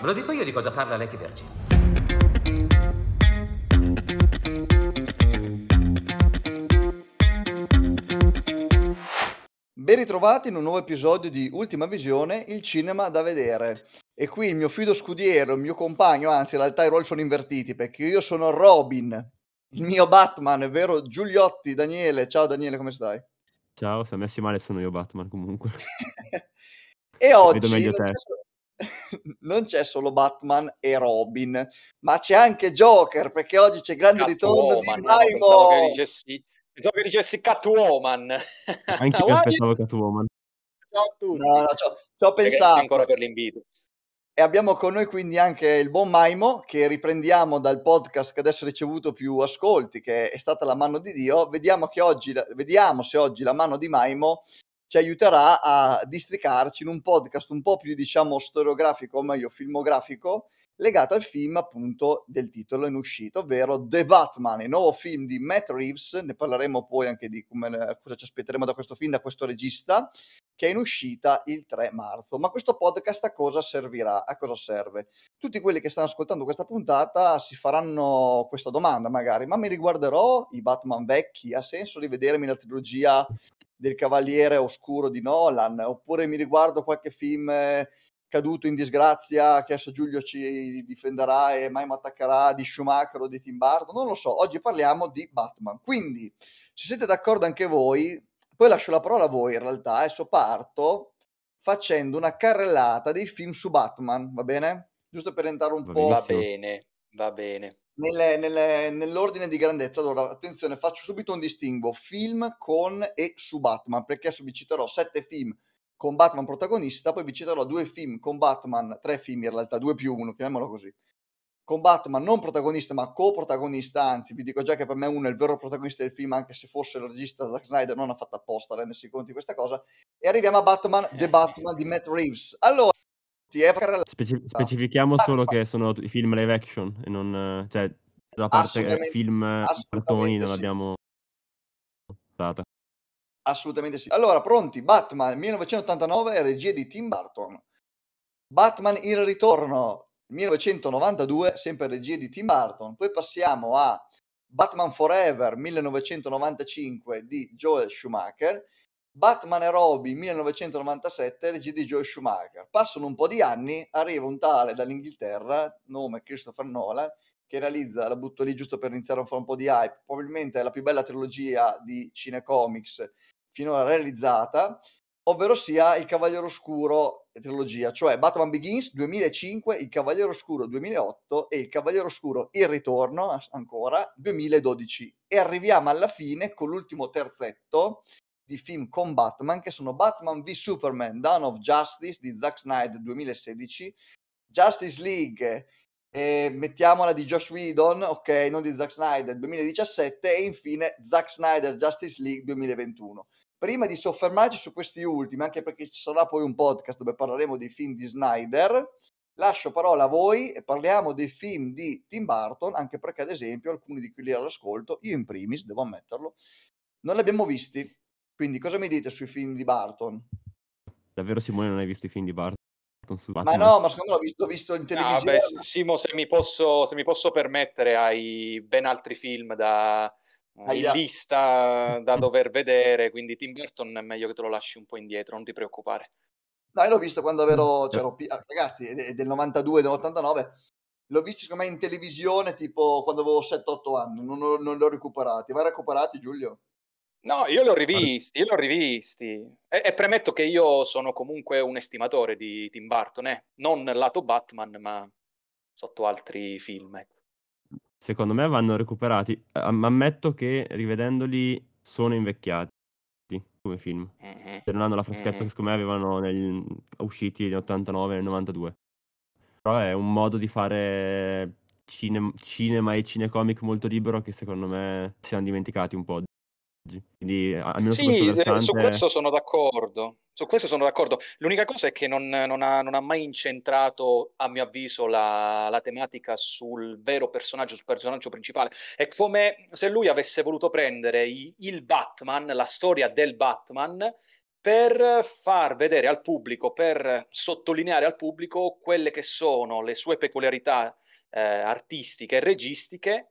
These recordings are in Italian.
Ve lo dico io di cosa parla Lecky Virgin. Ben ritrovati in un nuovo episodio di Ultima Visione, il cinema da vedere. E qui il mio fido scudiero, il mio compagno, anzi in realtà i ruoli sono invertiti perché io sono Robin, il mio Batman, è vero? Giuliotti, Daniele. Ciao Daniele, come stai? Ciao, se messi male sono io Batman comunque. e Vedo oggi meglio non te. so- non c'è solo Batman e Robin, ma c'è anche Joker perché oggi c'è il grande ritorno di no, pensavo che Maimo. dicessi, pensavo che dicessi Catwoman. Anche io aspettavo Catwoman. Ciao a tutti. No, no, ci ho, ci ho Grazie pensato. ancora per l'invito. E abbiamo con noi quindi anche il buon Maimo che riprendiamo dal podcast che adesso ha ricevuto più ascolti, che è stata la mano di Dio. Vediamo, che oggi, vediamo se oggi la mano di Maimo ci aiuterà a districarci in un podcast un po' più diciamo storiografico, o meglio filmografico, legato al film appunto del titolo in uscita, ovvero The Batman, il nuovo film di Matt Reeves. Ne parleremo poi anche di come, cosa ci aspetteremo da questo film, da questo regista che è in uscita il 3 marzo. Ma questo podcast a cosa servirà? A cosa serve? Tutti quelli che stanno ascoltando questa puntata si faranno questa domanda magari, ma mi riguarderò i Batman vecchi? Ha senso rivedermi la trilogia del Cavaliere Oscuro di Nolan? Oppure mi riguardo qualche film eh, caduto in disgrazia che adesso Giulio ci difenderà e mai mi attaccherà di Schumacher o di Tim Burton? Non lo so, oggi parliamo di Batman. Quindi, se siete d'accordo anche voi, poi lascio la parola a voi in realtà, adesso parto facendo una carrellata dei film su Batman, va bene? Giusto per entrare un Va po' Va bene, va bene. nelle- nelle- nell'ordine di grandezza. Allora, attenzione, faccio subito un distinguo, film con e su Batman, perché adesso vi citerò sette film con Batman protagonista, poi vi citerò due film con Batman, tre film in realtà, due più uno, chiamiamolo così. Con Batman non protagonista ma coprotagonista, anzi vi dico già che per me uno è il vero protagonista del film, anche se fosse il regista Zack Snyder non ha fatto apposta a rendersi conto di questa cosa. E arriviamo a Batman, The Batman di Matt Reeves. Allora. Speci- specifichiamo solo che sono i film live action e non... eh, cioè, la parte eh, film eh, cartoni non l'abbiamo usata. Assolutamente sì. Allora, pronti? Batman 1989, regia di Tim Burton. Batman Il Ritorno 1992, sempre regia di Tim Burton. Poi passiamo a Batman Forever 1995 di Joel Schumacher. Batman e Robin 1997, regia di Joel Schumacher. Passano un po' di anni, arriva un tale dall'Inghilterra, nome Christopher Nolan, che realizza, la butto lì giusto per iniziare a fare un po' di hype, probabilmente è la più bella trilogia di cinecomics finora realizzata, ovvero sia Il Cavaliere Oscuro trilogia, cioè Batman Begins 2005, Il Cavaliere Oscuro 2008 e Il Cavaliere Oscuro Il Ritorno ancora 2012 e arriviamo alla fine con l'ultimo terzetto di film con Batman che sono Batman v Superman Dawn of Justice di Zack Snyder 2016, Justice League eh, mettiamola di Josh Whedon, ok, non di Zack Snyder 2017 e infine Zack Snyder Justice League 2021 prima di soffermarci su questi ultimi, anche perché ci sarà poi un podcast dove parleremo dei film di Snyder, lascio parola a voi e parliamo dei film di Tim Burton, anche perché ad esempio alcuni di quelli all'ascolto, io in primis, devo ammetterlo, non li abbiamo visti. Quindi cosa mi dite sui film di Burton? Davvero Simone non hai visto i film di Barton su Ma no, ma secondo me l'ho visto, visto in Ah, televisione. beh, S- Simo, se mi posso, se mi posso permettere, hai ben altri film da, in lista da dover vedere, quindi Tim Burton è meglio che te lo lasci un po' indietro, non ti preoccupare. No, io l'ho visto quando ero, Mm. c'ero pi- ah, ragazzi, è del 92, dell'89. L'ho visto secondo me in televisione tipo quando avevo 7-8 anni, non, non li ho recuperati. Vai recuperati, Giulio? No, io li ho rivisti, io li ho rivisti. E, e premetto che io sono comunque un estimatore di Tim Burton, eh. Non lato Batman, ma sotto altri film. ecco. Secondo me vanno recuperati. Am- Ammetto che rivedendoli sono invecchiati come film. Mhm. Se non hanno la freschezza Mhm. che secondo me avevano nel- usciti nell'89 e nel 92. Però è un modo di fare cine- cinema e cinecomic molto libero che secondo me si siamo dimenticati un po' oggi. Quindi almeno su Sì, questo eh, su versante questo sono d'accordo. Su questo sono d'accordo. L'unica cosa è che non, non ha, non ha mai incentrato, a mio avviso, la, la tematica sul vero personaggio, sul personaggio principale. È come se lui avesse voluto prendere i- il Batman, la storia del Batman, per far vedere al pubblico, per sottolineare al pubblico quelle che sono le sue peculiarità eh, artistiche e registiche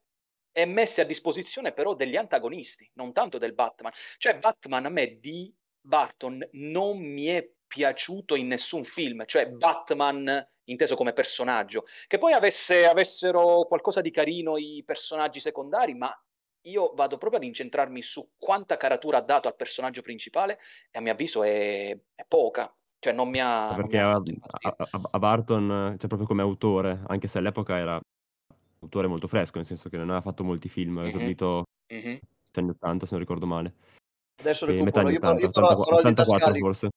e messe a disposizione però degli antagonisti, non tanto del Batman. Cioè Batman a me di Barton non mi è piaciuto in nessun film, cioè Batman inteso come personaggio, che poi avesse, avessero qualcosa di carino i personaggi secondari, ma io vado proprio ad incentrarmi su quanta caratura ha dato al personaggio principale e a mio avviso è, è poca. Cioè non mi ha... Perché mi ha a, a, a, Barton, cioè proprio come autore, anche se all'epoca era autore molto fresco, nel senso che non aveva fatto molti film, ha mm-hmm. esordito mm-hmm. anni 80 se non ricordo male. Adesso recupero, io, 80, io farò, 80, farò 84 forse.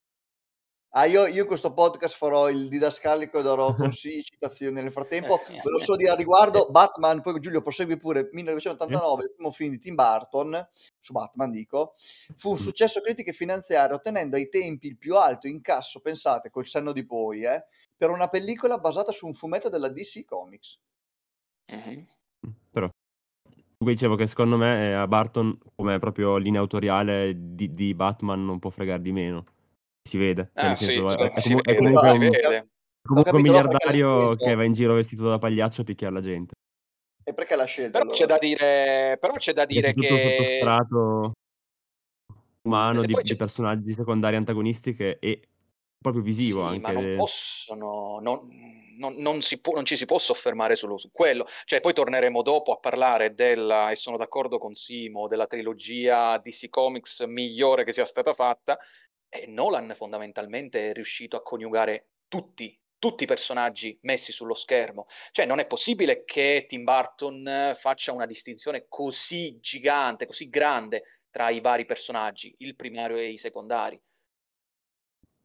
Ah, io, io, in questo podcast farò il didascalico e darò consigli, citazioni nel frattempo. Eh, Ve lo so dire a riguardo, Batman, poi Giulio prosegui pure, 1989, il primo film di Tim Burton, su Batman dico, fu un successo critico e finanziario, ottenendo ai tempi il più alto incasso, pensate, col senno di poi, eh, per una pellicola basata su un fumetto della DC Comics. Mm-hmm. Però, dicevo che secondo me a Barton, come proprio linea autoriale di, di Batman, non può fregare di meno si vede. Cioè, ah, senso, è, si comunque, vede, è comunque si un, vede. comunque un miliardario che va in giro vestito da pagliaccio a picchiare la gente. E perché l'ha scelta? Però, allora? c'è, da dire, però c'è da dire, tutto che... Tutto strato umano di, c'è... di, personaggi secondari antagonistiche e proprio visivo sì, anche. ma non possono... Non, non, non, può, non, ci si può soffermare solo su quello. Cioè, poi torneremo dopo a parlare della, e sono d'accordo con Simo, della trilogia DC Comics migliore che sia stata fatta, e Nolan fondamentalmente è riuscito a coniugare tutti, tutti i personaggi messi sullo schermo. Cioè non è possibile che Tim Burton faccia una distinzione così gigante, così grande tra i vari personaggi, il primario e i secondari.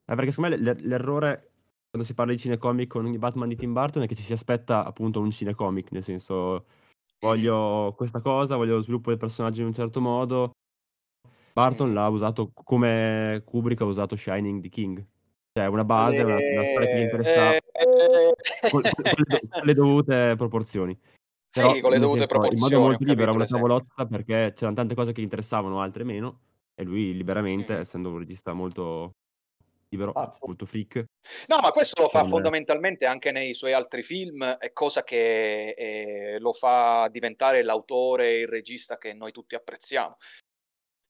Eh, perché secondo me l'errore quando si parla di cinecomic con i Batman di Tim Burton è che ci si aspetta appunto un cinecomic, nel senso voglio questa cosa, voglio lo sviluppo del personaggio in un certo modo, Barton l'ha usato come Kubrick ha usato Shining di King. Cioè una base, una, una storia che gli interessava eh, con, con, con, le dovute proporzioni. Però, sì, con le dovute senso, proporzioni. In modo molto libero, una tavolotta perché c'erano tante cose che gli interessavano, altre meno. E lui liberamente, mm. essendo un regista molto libero, Pazzo. molto freak. No, ma questo lo fa con... fondamentalmente anche nei suoi altri film, è cosa che eh, lo fa diventare l'autore, il regista che noi tutti apprezziamo.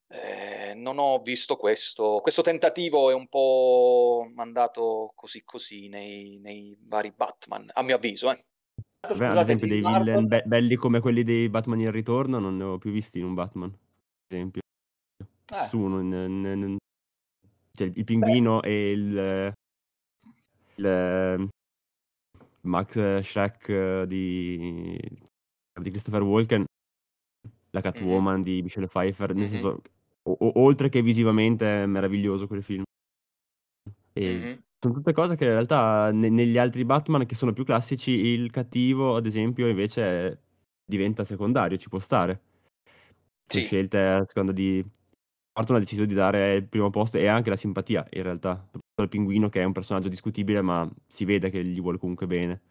Eh, non ho visto questo. Questo tentativo è un po' mandato così così nei, nei vari Batman, a mio avviso. Eh. Beh, ad esempio dei Marvel... villain be- belli come quelli dei Batman in ritorno non ne ho più visti in un Batman, ad esempio. Eh. Nessuno. In... Cioè, il pinguino Beh. e il, il Max Shrek di, di Christopher Walken la Catwoman mm-hmm. di Michelle Pfeiffer, nel mm-hmm. senso o- oltre che visivamente è meraviglioso quel film. E mm-hmm. sono tutte cose che in realtà ne- negli altri Batman che sono più classici, il cattivo, ad esempio, invece diventa secondario, ci può stare. Sì. Scelte a seconda di... Barton ha deciso di dare il primo posto e anche la simpatia, in realtà. Il pinguino che è un personaggio discutibile, ma si vede che gli vuole comunque bene.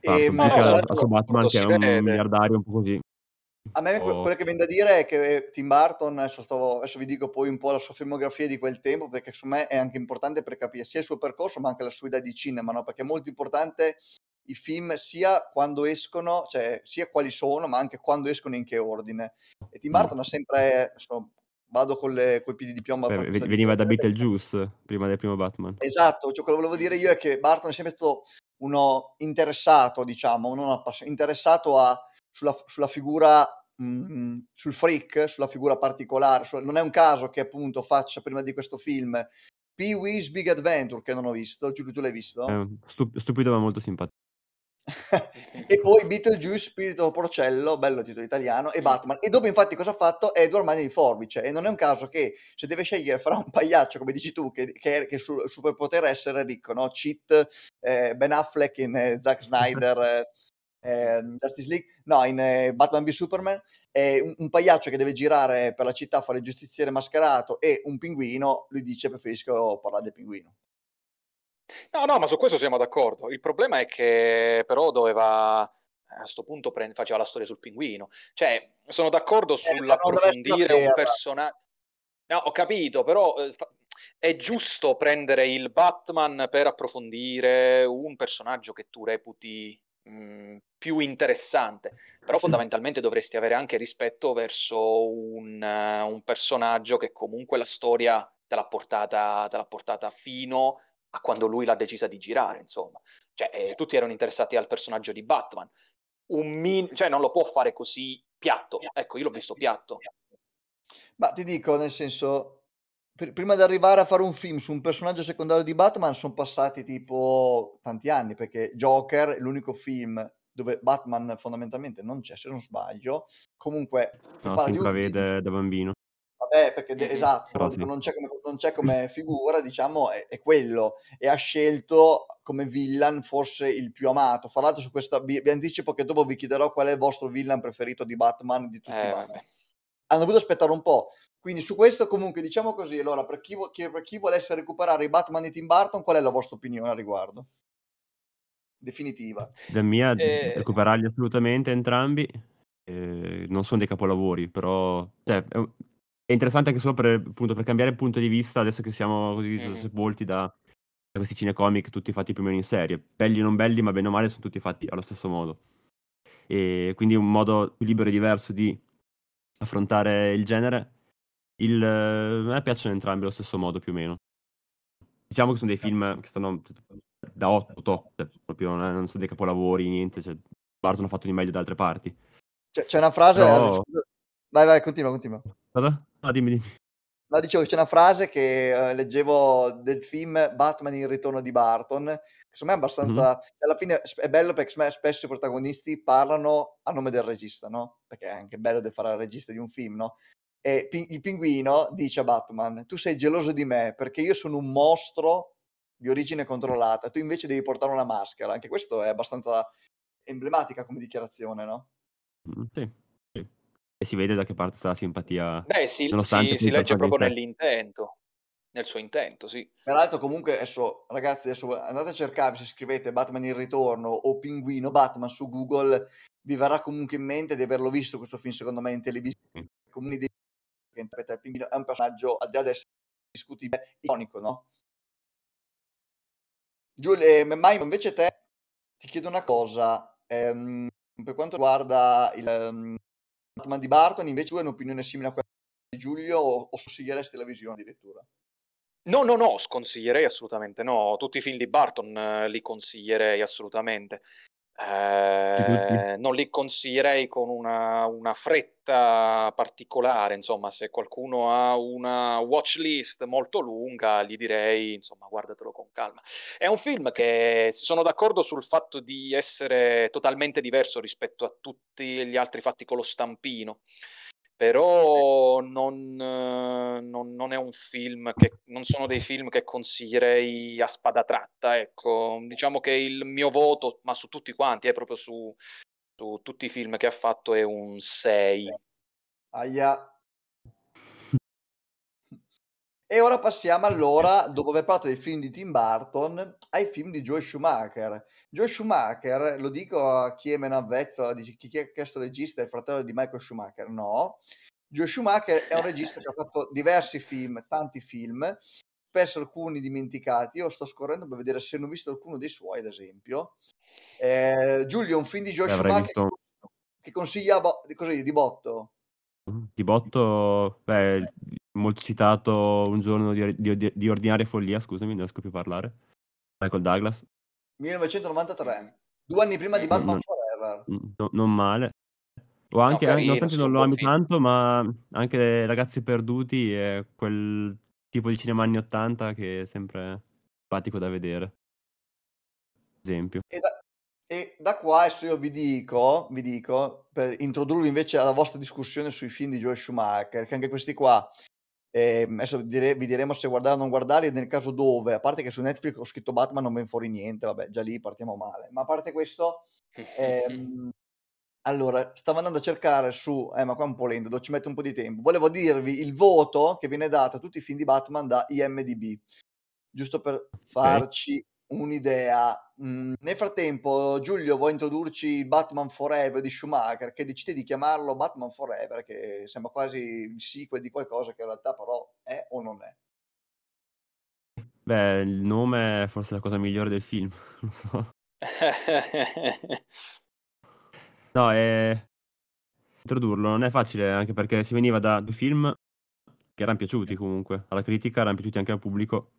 E, ma no, certo, a Batman che è un vede. miliardario un po' così. A me oh. quello che viene da dire è che Tim Burton, adesso, stavo, adesso, vi dico poi un po' la sua filmografia di quel tempo, perché secondo me è anche importante per capire sia il suo percorso, ma anche la sua idea di cinema, no? perché è molto importante i film sia quando escono, cioè sia quali sono, ma anche quando escono in che ordine. E Tim Burton ha sempre, adesso, vado con i piedi di piombo. Beh, veniva da Beetlejuice prima del primo Batman. Esatto, cioè, quello che volevo dire io è che Burton è sempre stato uno interessato, diciamo, uno interessato a sulla, sulla figura, mh, mm, sul freak, sulla figura particolare. Su, non è un caso che appunto faccia prima di questo film Pee Wee's Big Adventure, che non ho visto. Giulio, tu l'hai visto? Eh, stup- stupido ma molto simpatico. e poi Beetlejuice, Spirito Porcello, bello titolo italiano, e Batman. E dopo infatti cosa ha fatto? Edward Mani di Forbice. E non è un caso che se deve scegliere fra un pagliaccio, come dici tu, che, che, che su, superpotere essere ricco, no? Cheat, eh, Ben Affleck in eh, Zack Snyder, eh, eh, Justice League, no, in eh, Batman v Superman, è un, un, pagliaccio che deve girare per la città a fare il giustiziere mascherato e un pinguino, lui dice preferisco parlare del pinguino. No, no, ma su questo siamo d'accordo. Il problema è che però doveva a questo punto prend- faceva la storia sul pinguino. Cioè, sono d'accordo eh, sull'approfondire un personaggio No, ho capito, però eh, fa- è giusto prendere il Batman per approfondire un personaggio che tu reputi mh, più interessante, però fondamentalmente dovresti avere anche rispetto verso un, eh, un personaggio che comunque la storia te l'ha portata, te l'ha portata fino a quando lui l'ha decisa di girare, insomma. Cioè, eh, tutti erano interessati al personaggio di Batman. Un min- cioè, non lo può fare così piatto. Ecco, io l'ho visto piatto. Ma ti dico, nel senso, pr- prima di arrivare a fare un film su un personaggio secondario di Batman sono passati tipo tanti anni, perché Joker è l'unico film dove Batman fondamentalmente non c'è, se non sbaglio. Comunque, No, si intravede da bambino. Vabbè, perché Mhm. esatto, Però dico, sì. non c'è come, non c'è come figura, diciamo, è, è quello. E ha scelto come villain forse il più amato. Fra l'altro su questa, vi, vi anticipo che dopo vi chiederò qual è il vostro villain preferito di Batman, di tutti i Eh, Batman. vabbè. Hanno dovuto aspettare un po'. Quindi su questo comunque diciamo così, allora per chi, chi- per chi volesse recuperare i Batman di Tim Burton, qual è la vostra opinione al riguardo? Definitiva. Da mia, Eh. recuperarli assolutamente entrambi. eh, non sono dei capolavori, però cioè, è, interessante anche solo per, appunto, per cambiare punto di vista, adesso che siamo così Mhm. sepolti da, da questi cinecomic tutti fatti più o meno in serie. Belli o non belli, ma bene o male sono tutti fatti allo stesso modo. E quindi un modo più libero e diverso di affrontare il genere. Il, a me piacciono entrambi allo stesso modo più o meno. Diciamo che sono dei film che stanno da 8, cioè, proprio non, non sono dei capolavori, niente. Cioè, Barton ha fatto di meglio da altre parti. C'è, c'è una frase... Però- scusa- Vai, vai, continua, continua. Cosa? No, dimmi, dimmi. No, dicevo che c'è una frase che eh, leggevo del film Batman il ritorno di Barton, che secondo me è abbastanza... Alla fine è bello perché me spesso i protagonisti parlano a nome del regista, no? Perché è anche bello di fare il regista di un film, no? E Pi- il pinguino dice a Batman, tu sei geloso di me perché io sono un mostro di origine controllata, tu invece devi portare una maschera. Anche questo è abbastanza emblematica come dichiarazione, no? Mm, sì. E si vede da che parte sta la simpatia. Beh, si, Nonostante si- si legge proprio nell'intento, nel suo intento, sì. Peraltro, comunque, adesso, ragazzi, adesso andate a cercare se scrivete Batman il ritorno o Pinguino Batman su Google, vi verrà comunque in mente di averlo visto questo film, secondo me, in televisione. Come un'idea che interpreta il Pinguino è un personaggio, al di là di essere discutibile, iconico, no? Giulio, eh, Maimo, invece te, ti chiedo una cosa. ehm, per quanto riguarda il ehm, Batman di Barton, invece tu hai un'opinione simile a quella di Giulio o, o consiglieresti la visione addirittura? No, no, no, sconsiglierei assolutamente no. Tutti i film di Barton eh, li consiglierei assolutamente. Eh, non li consiglierei con una, una fretta particolare, insomma, se qualcuno ha una watch list molto lunga, gli direi, insomma, guardatelo con calma. È un film che sono d'accordo sul fatto di essere totalmente diverso rispetto a tutti gli altri fatti con lo stampino però non, eh, non- non è un film che non sono dei film che consiglierei a spada tratta, ecco. Diciamo che il mio voto, ma su tutti quanti, è proprio su, su tutti i film che ha fatto, è un 6. Aia. E ora passiamo allora, dopo aver parlato dei film di Tim Burton, ai film di Joe Schumacher. Joe Schumacher, lo dico a chi è meno avvezzo, dice chi è questo regista è il fratello di Michael Schumacher. No, Joe Schumacher è un regista che ha fatto diversi film, tanti film, spesso alcuni dimenticati. Io sto scorrendo per vedere se non ho visto alcuno dei suoi, ad esempio. Eh, Giulio, un film di Joe avrei Schumacher visto- che consiglia bo- così, di botto. Di botto, beh, molto citato un giorno di, di- di ordinaria follia, scusami, non riesco più a parlare. Michael Douglas, 1993, due anni prima di Mm, Batman mm. Forever. no- non male. O anche, carino, nonostante non lo ami film. tanto, ma anche Ragazzi Perduti è quel tipo di cinema anni 80 che è sempre simpatico da vedere. Esempio. E da, e da qua adesso io vi dico, vi dico, per introdurvi invece alla vostra discussione sui film di Joe Schumacher, che anche questi qua, ehm, adesso vi, dire- vi diremo se guardare o non guardare, nel caso dove, a parte che su Netflix ho scritto Batman non ven fuori niente, vabbè, già lì partiamo male, ma a parte questo, ehm, allora, stavo andando a cercare su, eh, ma qua è un po' lento, ci metto un po' di tempo. Volevo dirvi il voto che viene dato a tutti i film di Batman da IMDb, giusto per farci un'idea. Mm, nel frattempo, Giulio, vuoi introdurci Batman Forever di Schumacher, che decide di chiamarlo Batman Forever, che sembra quasi il sequel di qualcosa che in realtà però è o non è. Beh, il nome è forse la cosa migliore del film, non so. No, è... introdurlo non è facile, anche perché si veniva da due film che erano piaciuti comunque, alla critica erano piaciuti anche al pubblico.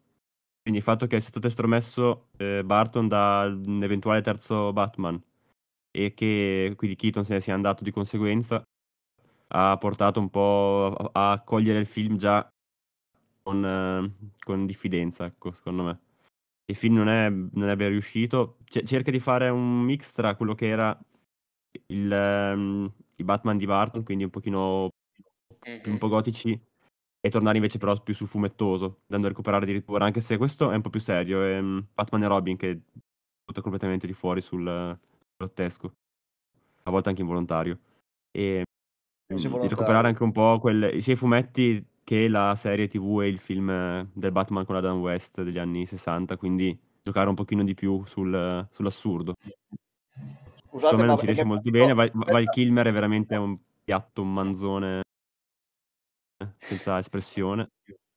Quindi il fatto che sia stato estromesso eh, Barton da un eventuale terzo Batman e che quindi Keaton se ne sia andato di conseguenza ha portato un po' a, a cogliere il film già con, eh, con diffidenza, ecco, secondo me. Il film non è, non è ben riuscito, C- cerca di fare un mix tra quello che era il, um, i Batman di Barton, quindi un pochino Mhm. un po' gotici, e tornare invece però più sul fumettoso, andando a recuperare addirittura, anche se questo è un po' più serio, è mm, Batman e Robin che butta completamente di fuori sul grottesco, a volte anche involontario. E mm, di recuperare anche un po' quelle, sia i fumetti che la serie TV e il film del Batman con Adam West degli anni 60, quindi giocare un pochino di più sul- sull'assurdo. Scusate, Secondo me non ci riesce molto bene. Val, Val Kilmer è veramente un piatto, un manzone senza espressione.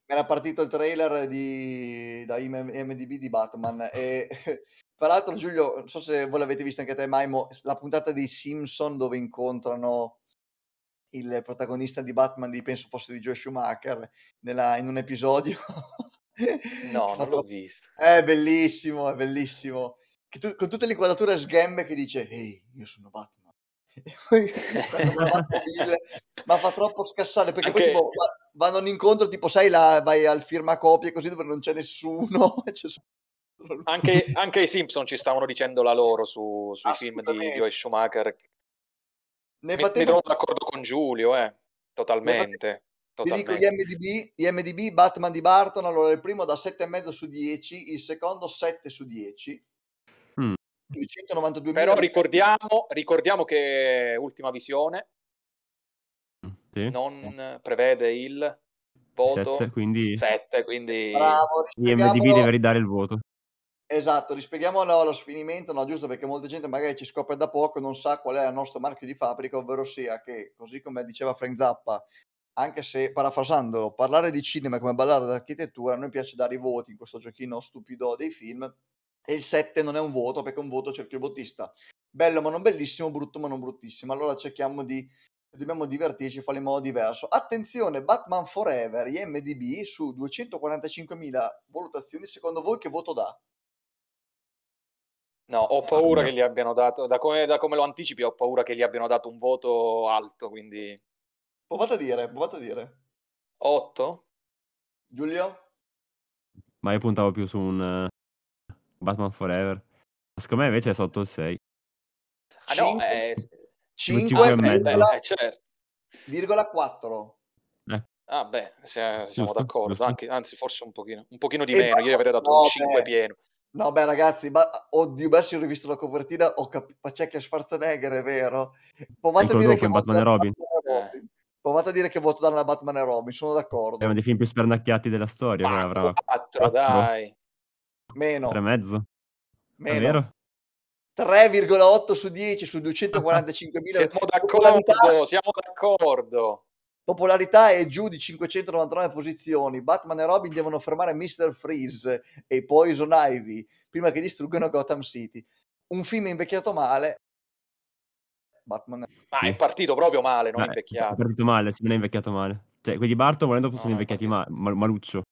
era partito il trailer di, da IMDb di Batman e tra l'altro Giulio, non so se voi l'avete visto anche te Maimo, la puntata dei Simpson dove incontrano il protagonista di Batman di penso fosse di Joe Schumacher nella- in un episodio No, non l'ho visto. è bellissimo, è bellissimo che tu- con tutte le inquadrature sghemme che dice ehi io sono Batman E poi ma fa troppo scassare perché poi Anche- tipo, va- vanno in incontro tipo sai la, vai al firmacopie così dove non c'è nessuno c'è. Anche, anche i Simpson ci stavano dicendo la loro su- sui film di. Joe Schumacher. nel Mi, mi frattempo trovo d'accordo con Giulio, eh. Totalmente. vi dico gli. MDB, Batman di Barton allora il primo da 7,5 su 10 il secondo 7 su 10 Mm. 292 Però ricordiamo, ricordiamo che Ultima Visione Sì. non prevede il voto Sette, quindi 7, quindi bravo IMDB deve ridare il voto. Esatto, rispieghiamolo lo sfinimento, no, giusto perché molta gente magari ci scopre da poco non sa qual è il nostro marchio di fabbrica, ovvero sia che, così come diceva Frank Zappa, anche se parafrasandolo, parlare di cinema è come ballare d'architettura, a noi piace dare i voti in questo giochino stupido dei film e il 7 non è un voto perché un voto cerchio bottista. Bello ma non bellissimo, brutto ma non bruttissimo. Allora cerchiamo di dobbiamo divertirci, farlo in modo diverso. Attenzione, Batman Forever, IMDb su 245.000 valutazioni, secondo voi che voto dà? no, ho paura no. che gli abbiano dato, da come, da come lo anticipi, ho paura che gli abbiano dato un voto alto, quindi Provate a dire, provate a dire. 8? Giulio? Ma io puntavo più su un eh, Batman Forever. Secondo me invece è sotto il 6. Ah no, Cinque- eh, cinque e mezzo. beh, eh, certo. 5,4. Ah beh, siamo Giusto, d'accordo, anche, anzi forse un pochino, un pochino di E meno, io avrei dato no, un 5 beh. pieno. No, beh, ragazzi, ma oddio, beh, se ho rivisto la copertina, ho capito, ma c'è che Schwarzenegger, è vero? Provate a dire che Batman e Robin. Batman e Robin. Provate a dire che voto danno a Batman e Robin, sono d'accordo. È uno dei film più spernacchiati della storia. che Ma avrà 4, quattro? dai. Meno, tre e mezzo. meno. Davvero? 3,8 su 10 su 245.000 Siamo popolarità, d'accordo, siamo d'accordo. popolarità è giù di 599 posizioni. Batman e Robin devono fermare Mr. Freeze e Poison Ivy prima che distruggano Gotham City. Un film invecchiato male. Batman Ma Sì. è partito proprio male, non È invecchiato. partito male, si non è invecchiato male. Cioè, quelli di Barton volendo sono No, no, invecchiati ma- mal- maluccio.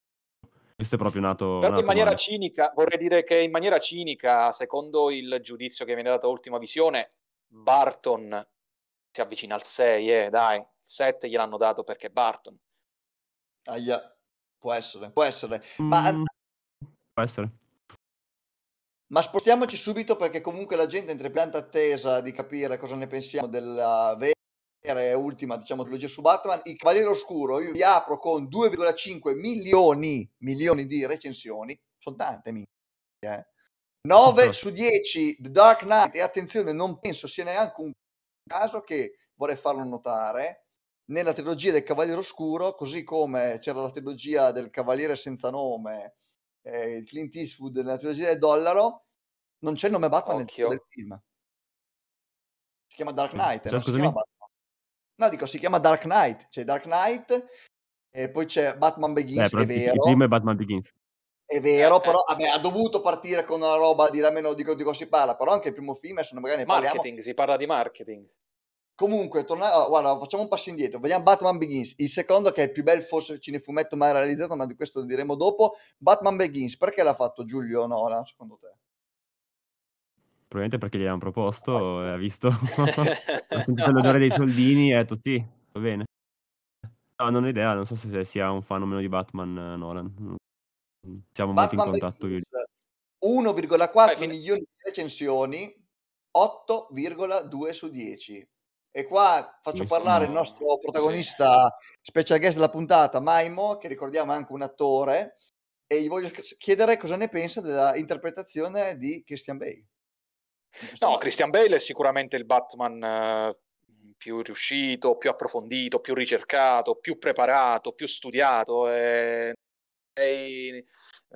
Questo è proprio nato, Però nato in maniera male. cinica, vorrei dire che in maniera cinica, secondo il giudizio che viene dato a Ultima Visione, Barton si avvicina al 6, eh, dai, il 7 gliel'hanno dato perché Barton. Aia, può essere, può essere. Ma, Mm, può essere. ma spostiamoci subito perché comunque la gente è in trepidante attesa di capire cosa ne pensiamo della vera e ultima, diciamo, trilogia su Batman. Il Cavaliere Oscuro, io vi apro con 2,5 milioni, milioni di recensioni. Sono tante, minchia, eh. 9 Certo. su 10 The Dark Knight e attenzione, non penso sia neanche un caso che vorrei farlo notare nella trilogia del Cavaliere Oscuro, così come c'era la trilogia del Cavaliere senza nome eh, Clint Eastwood nella trilogia del dollaro, non c'è il nome Batman nel Occhio. del film. Si chiama Dark Knight, Cioè, non si scusami? chiama Batman. No, dico, si chiama Dark Knight. C'è Dark Knight e poi c'è Batman Begins, Eh, però è il, il vero. primo è Batman Begins. È vero, Eh, però vabbè, ha dovuto partire con una roba di almeno di, co- di cosa si parla, però anche il primo film, adesso magari ne parliamo. Marketing, si parla di marketing. Comunque, torna... oh, guarda, facciamo un passo indietro. Vediamo Batman Begins, il secondo che è il più bel forse cinefumetto mai realizzato, ma di questo lo diremo dopo. Batman Begins, perché l'ha fatto Giulio Nolan, secondo te? Probabilmente perché gli hanno proposto e ha visto ha sentito l'odore dei soldini e ha detto sì, va bene. No, non ho idea, non so se sia un fan o meno di Batman eh, Nolan. Siamo molto in Batman contatto io. Begins, 1,4 Vai, fine- milioni di recensioni, 8,2 su 10. E qua faccio parlare il nostro protagonista special guest della puntata, Maimo, che ricordiamo è anche un attore, e gli voglio chiedere cosa ne pensa della interpretazione di Christian Bale. No. Christian Bale è sicuramente il Batman eh, più riuscito, più approfondito, più ricercato, più preparato, più studiato. E, e,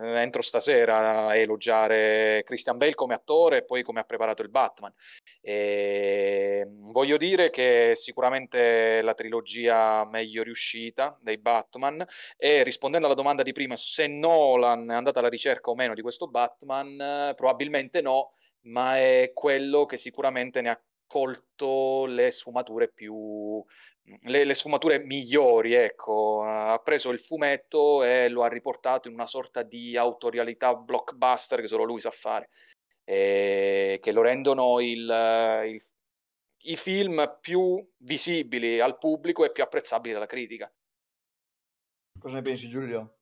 eh, entro stasera a elogiare Christian Bale come attore e poi come ha preparato il Batman. E, voglio dire che è sicuramente la trilogia meglio riuscita dei Batman e rispondendo alla domanda di prima, se Nolan è andato alla ricerca o meno di questo Batman, eh, probabilmente no, ma è quello che sicuramente ne ha colto le sfumature più le, le sfumature migliori, ecco, ha preso il fumetto e lo ha riportato in una sorta di autorialità blockbuster che solo lui sa fare, e che lo rendono il, il- i film più visibili al pubblico e più apprezzabili dalla critica. Cosa ne pensi Giulio?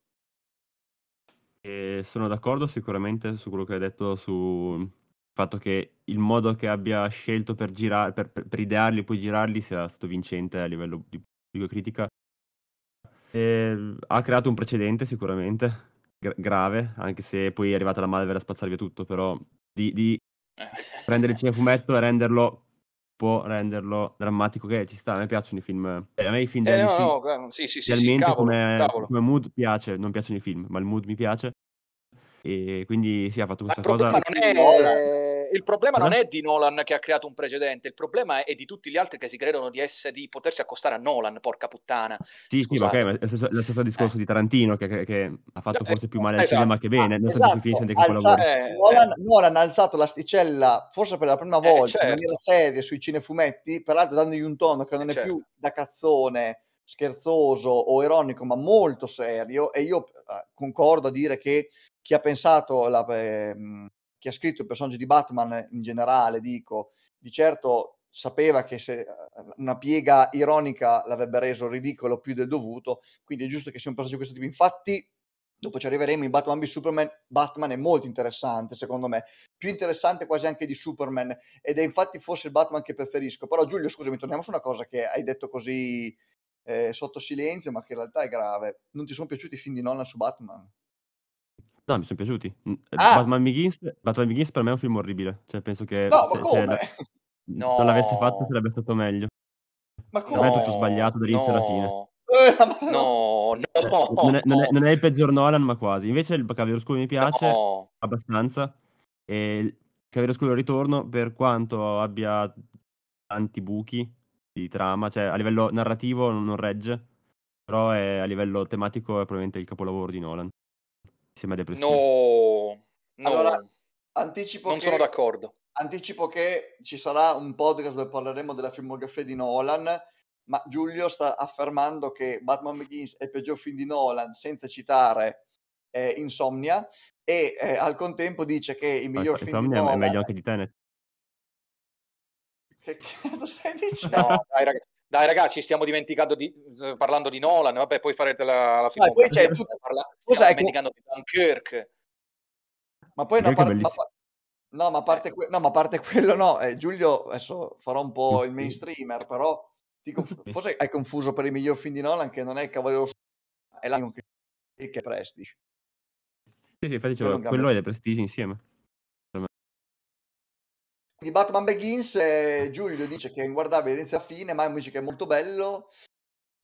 E sono d'accordo sicuramente su quello che hai detto fatto che il modo che abbia scelto per girare, per, per- per idearli e poi girarli sia stato vincente a livello di pubblico critica. E ha creato un precedente sicuramente, gra- grave, anche se poi è arrivata la Marvel a spazzare via tutto, però di, di Eh. prendere il cinefumetto e renderlo può renderlo drammatico che ci sta, a me piacciono i film, eh, a me i film Eh, no, no, sì, sì, sì, sì, Inizialmente cavolo, come, cavolo. come mood piace, non piacciono i film, ma il mood mi piace. E quindi sì, ha fatto Ma questa cosa. non è, il problema non Cosa? è di Nolan che ha creato un precedente, il problema è di tutti gli altri che si credono di, essere, di potersi accostare a Nolan, porca puttana. Sì, sì, ma ok, Scusate. ma è lo stesso, lo stesso discorso Eh. di Tarantino che, che- che ha fatto Eh, forse più male al esatto. cinema che bene, Ah, nonostante esatto, sui film sia dei alza- capolavori. Eh, Nolan, eh. Nolan ha alzato l'asticella forse per la prima volta in certo. maniera seria sui cinefumetti, peraltro dandogli un tono che non Eh, è più certo. da cazzone, scherzoso o ironico, ma molto serio. E io eh, concordo a dire che chi ha pensato, la, ehm, chi ha scritto il personaggio di Batman in generale, dico, di certo sapeva che se eh, una piega ironica l'avrebbe reso ridicolo più del dovuto, quindi è giusto che sia un personaggio di questo tipo. Infatti, dopo ci arriveremo in Batman v Superman, Batman è molto interessante secondo me, più interessante quasi anche di Superman ed è infatti forse il Batman che preferisco. Però Giulio, scusami, torniamo su una cosa che hai detto così eh, sotto silenzio, ma che in realtà è grave. Non ti sono piaciuti i film di Nolan su Batman? No, mi sono piaciuti. Eh, Ah! Batman Begins, Batman Begins per me è un film orribile. Cioè, penso che No, se, se come? la- No. non l'avesse fatto sarebbe stato meglio. Ma Per me è come? tutto sbagliato dall'inizio alla fine. no, Eh, no. no, no, Non è, non è- non è il peggior Nolan, ma quasi. Invece il Cavaliere Oscuro mi piace no. abbastanza. E il Cavaliere Oscuro Ritorno, per quanto abbia tanti buchi di trama, cioè a livello narrativo non non regge, però è- a livello tematico è probabilmente il capolavoro di Nolan. Insieme a The Prestige. No, no, Allora, Anticipo non che, sono d'accordo. anticipo che ci sarà un podcast dove parleremo della filmografia di Nolan, ma Giulio sta affermando che Batman Begins è il peggior film di Nolan senza citare eh, Insomnia e eh, al contempo dice che il Ma miglior film di Insomnia è Nolan... meglio anche di Tenet. Che cazzo stai dicendo? No, dai, rag- dai, ragazzi, stiamo dimenticando di, eh, parlando di Nolan, vabbè, poi farete la, la Dai, poi c'è tutto- Parla- Cos'è stiamo che- dimenticando di Dunkirk. Ma poi no, Direi che è par- ma no, ma a parte, que- no, ma a parte quello, no, eh, Giulio adesso farò un po' il mainstreamer, però ti conf- forse hai confuso per il miglior film di Nolan che non è il Cavaliere Oscuro, è l'anno che che è Prestige. Sì, sì, infatti Quello è quello The Prestige insieme. Di Batman Begins, eh, Giulio dice che è inguardabile inizio a fine, ma dice che è molto bello.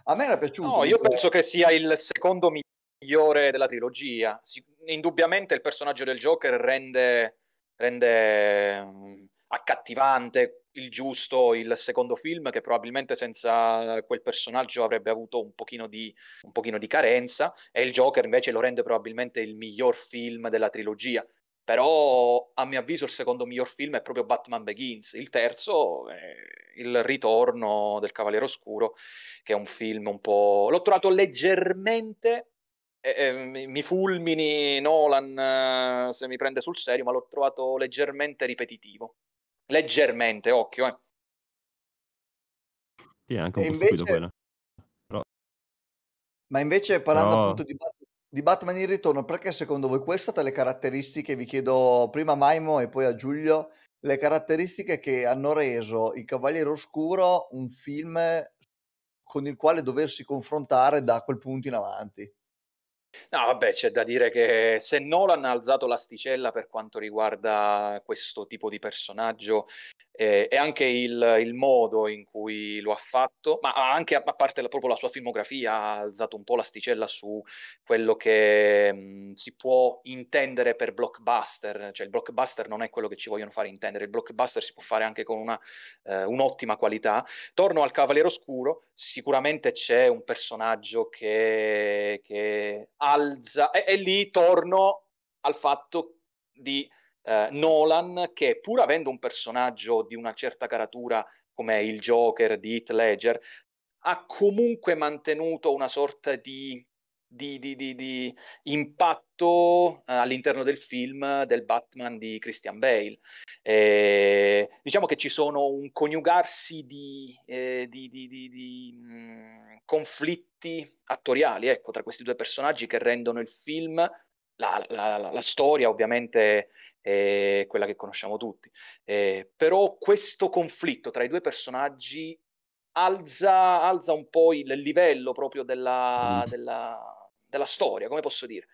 A me era piaciuto. No, io penso che sia il secondo migliore della trilogia. Si- indubbiamente il personaggio del Joker rende, rende mm, accattivante il giusto il secondo film, che probabilmente senza quel personaggio avrebbe avuto un pochino di, un pochino di carenza, e il Joker invece lo rende probabilmente il miglior film della trilogia. Però a mio avviso il secondo miglior film è proprio Batman Begins, il terzo è il ritorno del Cavaliere Oscuro, che è un film un po'... l'ho trovato leggermente, eh, eh, mi fulmini Nolan eh, se mi prende sul serio, ma l'ho trovato leggermente ripetitivo. Leggermente, occhio, eh. Sì, è anche un E po' invece- stupido quello. Ma invece parlando Però- appunto di, Bat- di Batman in ritorno, perché secondo voi queste sono le caratteristiche, vi chiedo prima a Maimo e poi a Giulio, le caratteristiche che hanno reso Il Cavaliere Oscuro un film con il quale doversi confrontare da quel punto in avanti? No, vabbè, c'è da dire che se Nolan ha alzato l'asticella per quanto riguarda questo tipo di personaggio eh, e anche il, il modo in cui lo ha fatto, ma anche a, parte la- proprio la sua filmografia, ha alzato un po' l'asticella su quello che mh, si può intendere per blockbuster. Cioè, il blockbuster non è quello che ci vogliono fare intendere, il blockbuster si può fare anche con una, eh, un'ottima qualità. Torno al Cavaliere Oscuro, sicuramente c'è un personaggio che, che alza, e, e lì torno al fatto di eh, Nolan che pur avendo un personaggio di una certa caratura come il Joker di Heath Ledger, ha comunque mantenuto una sorta di, di, di, di, di impatto eh, all'interno del film del Batman di Christian Bale. Eh, diciamo che ci sono un coniugarsi di, eh, di, di, di, di mh, conflitti attoriali, ecco, tra questi due personaggi che rendono il film, la, la- la- la storia ovviamente è quella che conosciamo tutti, Eh, però questo conflitto tra i due personaggi alza, alza un po' il livello proprio della, Mm. della, della storia, come posso dire.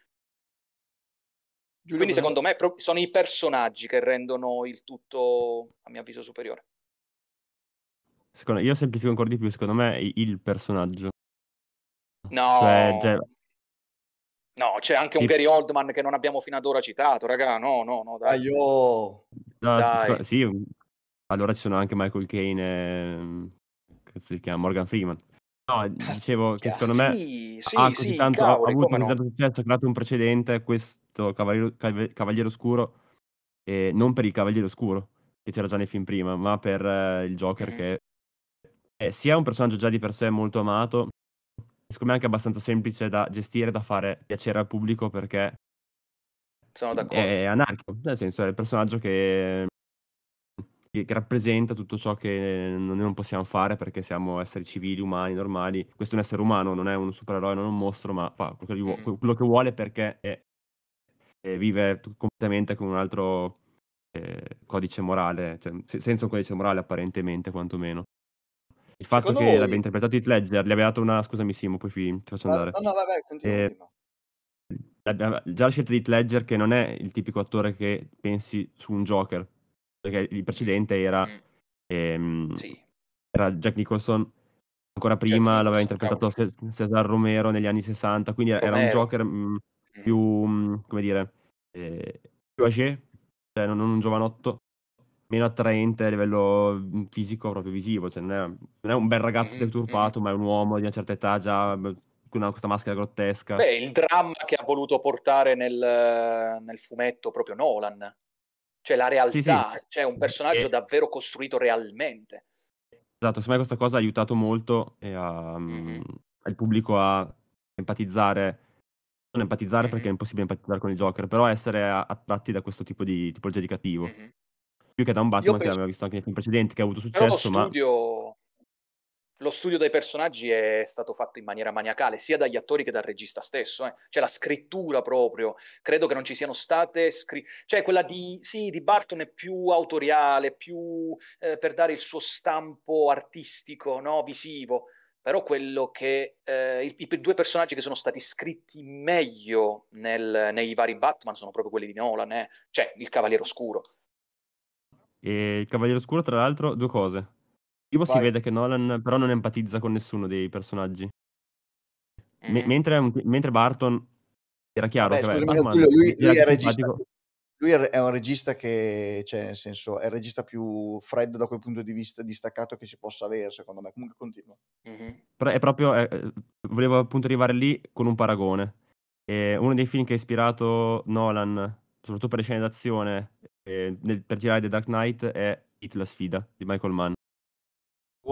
Giulio, Quindi secondo me pro- sono i personaggi che rendono il tutto, a mio avviso, superiore. Secondo- io semplifico ancora di più, secondo me è il personaggio. No, Cioè, cioè, no, c'è anche un Sì. Gary Oldman che non abbiamo fino ad ora citato, raga. No, no, no, Ah, dai. io... no, Dai. sì, allora ci sono anche Michael Caine e che si chiama Morgan Freeman. No, dicevo che secondo me Sì, sì, ha così sì, tanto, ha cavoli, avuto così no. tanto successo, ha creato un precedente questo Cavaliere, Cave- Cavaliere Oscuro, e non per il Cavaliere Oscuro, che c'era già nei film prima, ma per eh, il Joker Mhm. che è sia un personaggio già di per sé molto amato, secondo me anche abbastanza semplice da gestire, da fare piacere al pubblico perché Sono d'accordo. è anarchico, nel senso è il personaggio che, che rappresenta tutto ciò che non- noi non possiamo fare perché siamo esseri civili, umani, normali. Questo è un essere umano, non è un supereroe, non un mostro, ma fa quello che, Mhm. quello che vuole perché è- è- vive completamente con un altro eh, codice morale, cioè, se- senza un codice morale apparentemente, quantomeno. Il fatto Secondo che voi- l'abbia interpretato Heath Ledger, gli aveva dato una... Scusami Simo, poi ti faccio No, andare. no, vabbè, continua, Eh, già la scelta di Heath Ledger che non è il tipico attore che pensi su un Joker perché il precedente era, Mm, ehm, sì. era Jack Nicholson ancora prima l'aveva Nicholson, interpretato Ce- Cesar Romero negli anni 60 quindi era un Romero. Joker mh, Mm. più mh, come dire eh, più âgé cioè non non un giovanotto meno attraente a livello fisico proprio visivo cioè non è, non è un bel ragazzo Mhm, deturpato ma è un uomo di una certa età già con questa maschera grottesca Beh, il dramma che ha voluto portare nel, nel fumetto proprio Nolan, cioè la realtà, Sì, sì. cioè un personaggio E- davvero costruito realmente. Esatto, secondo me questa cosa ha aiutato molto e a, mm, al pubblico a empatizzare, non empatizzare perché è Mhm. impossibile empatizzare con il Joker, però essere attratti da questo tipo di tipologia di cattivo. Mhm. Più che da un Batman che penso- abbiamo visto anche nei film precedenti che ha avuto successo, ma studio, lo studio dei personaggi è stato fatto in maniera maniacale, sia dagli attori che dal regista stesso. eh. Cioè la scrittura proprio, credo che non ci siano state... Scri- cioè quella di, sì, di Barton è più autoriale, più eh, per dare il suo stampo artistico, no? visivo. Però quello che eh, i, i due personaggi che sono stati scritti meglio nel- nei vari Batman sono proprio quelli di Nolan, eh. cioè il Cavaliere Oscuro. e il Cavaliere Oscuro, tra l'altro, due cose. Primo si Vai. vede che Nolan però non empatizza con nessuno dei personaggi. Me- Mhm. mentre, mentre Barton era chiaro Vabbè, che vabbè, scusami, Batman Giulio, lui, era è più regista, simpatico. lui è è un regista che, cioè, nel senso, è il regista più freddo da quel punto di vista distaccato che si possa avere, secondo me. Comunque continua. Mhm. Però è proprio, eh, eh, volevo appunto arrivare lì con un paragone. E uno dei film che ha ispirato Nolan, soprattutto per le scene d'azione, eh, nel- per girare The Dark Knight, è Hit la sfida di Michael Mann.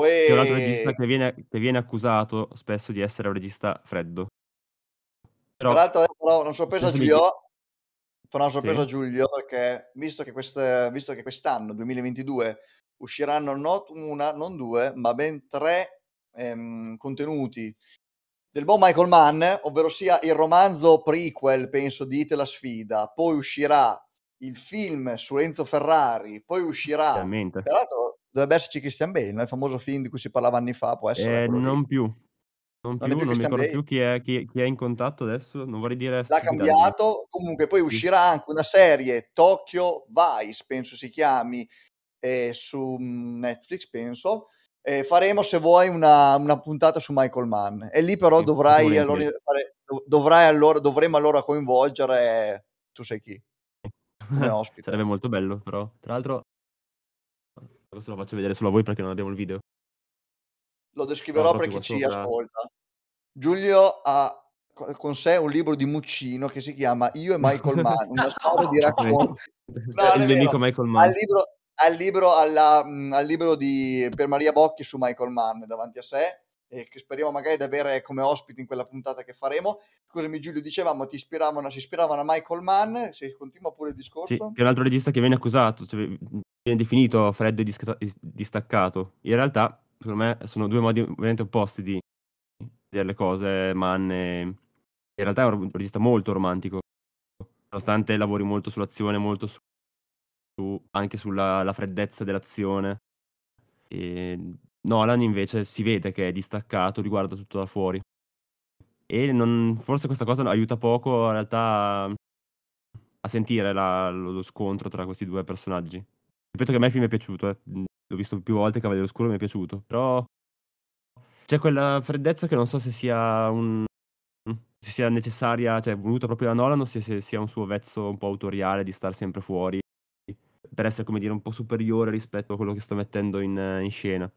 Che è un altro regista che viene, che viene accusato spesso di essere un regista freddo. tra Però l'altro, eh, però una sorpresa a Giulio, farò una sorpresa a Sì. Giulio perché visto che, queste- visto che quest'anno, 2022, usciranno non una, non due, ma ben tre ehm, contenuti del buon Michael Mann, ovvero sia il romanzo prequel, penso, di Hit la sfida, poi uscirà il film su Enzo Ferrari, poi uscirà, tra l'altro dovrebbe esserci Christian Bale, no? il famoso film di cui si parlava anni fa, può essere Eh, non più, non Non più, non mi ricordo Bale? più chi è, chi, chi è in contatto adesso, non vorrei dire L'ha cambiato, comunque poi Sì. uscirà anche una serie Tokyo Vice, penso si chiami, eh, su mm, Netflix, penso. Eh, faremo, se vuoi, una, una puntata su Michael Mann. E lì però dovrai allora, fare- dov- dovrai allora, dovremo allora coinvolgere, tu sai chi, come ospite. Sarebbe molto bello, però. Tra l'altro, questo lo faccio vedere solo a voi perché non abbiamo il video. Lo descriverò per chi ci sopra. ascolta. Giulio ha co- con sé un libro di Muccino che si chiama Io e Michael Mann, una storia di racconti. No, il vero. Michael Al Mann. libro, al libro, alla, al libro di, per Maria Bocchi su Michael Mann davanti a sé e che speriamo magari di avere come ospiti in quella puntata che faremo. Scusami Giulio, dicevamo ti ispiravano, si ispiravano a Michael Mann, se continua pure il Sì, discorso. che è un altro regista che viene accusato, cioè, viene definito freddo e disca- distaccato. In realtà, secondo me, sono due modi veramente opposti di vedere le cose. Mann è... in realtà è un regista molto romantico, nonostante lavori molto sull'azione, molto su, anche sulla la freddezza dell'azione. E Nolan invece si vede che è distaccato, riguarda tutto da fuori. E non- forse questa cosa aiuta poco in realtà a sentire la- lo, lo scontro tra questi due personaggi. Ripeto che a me il film è piaciuto, eh. L'ho visto più volte, Cavaliere Oscuro mi è piaciuto, però c'è quella freddezza che non so se sia un se sia necessaria, cioè voluta proprio da Nolan o se, se sia un suo vezzo un po' autoriale di star sempre fuori per essere, come dire, un po' superiore rispetto a quello che sto mettendo in, in scena.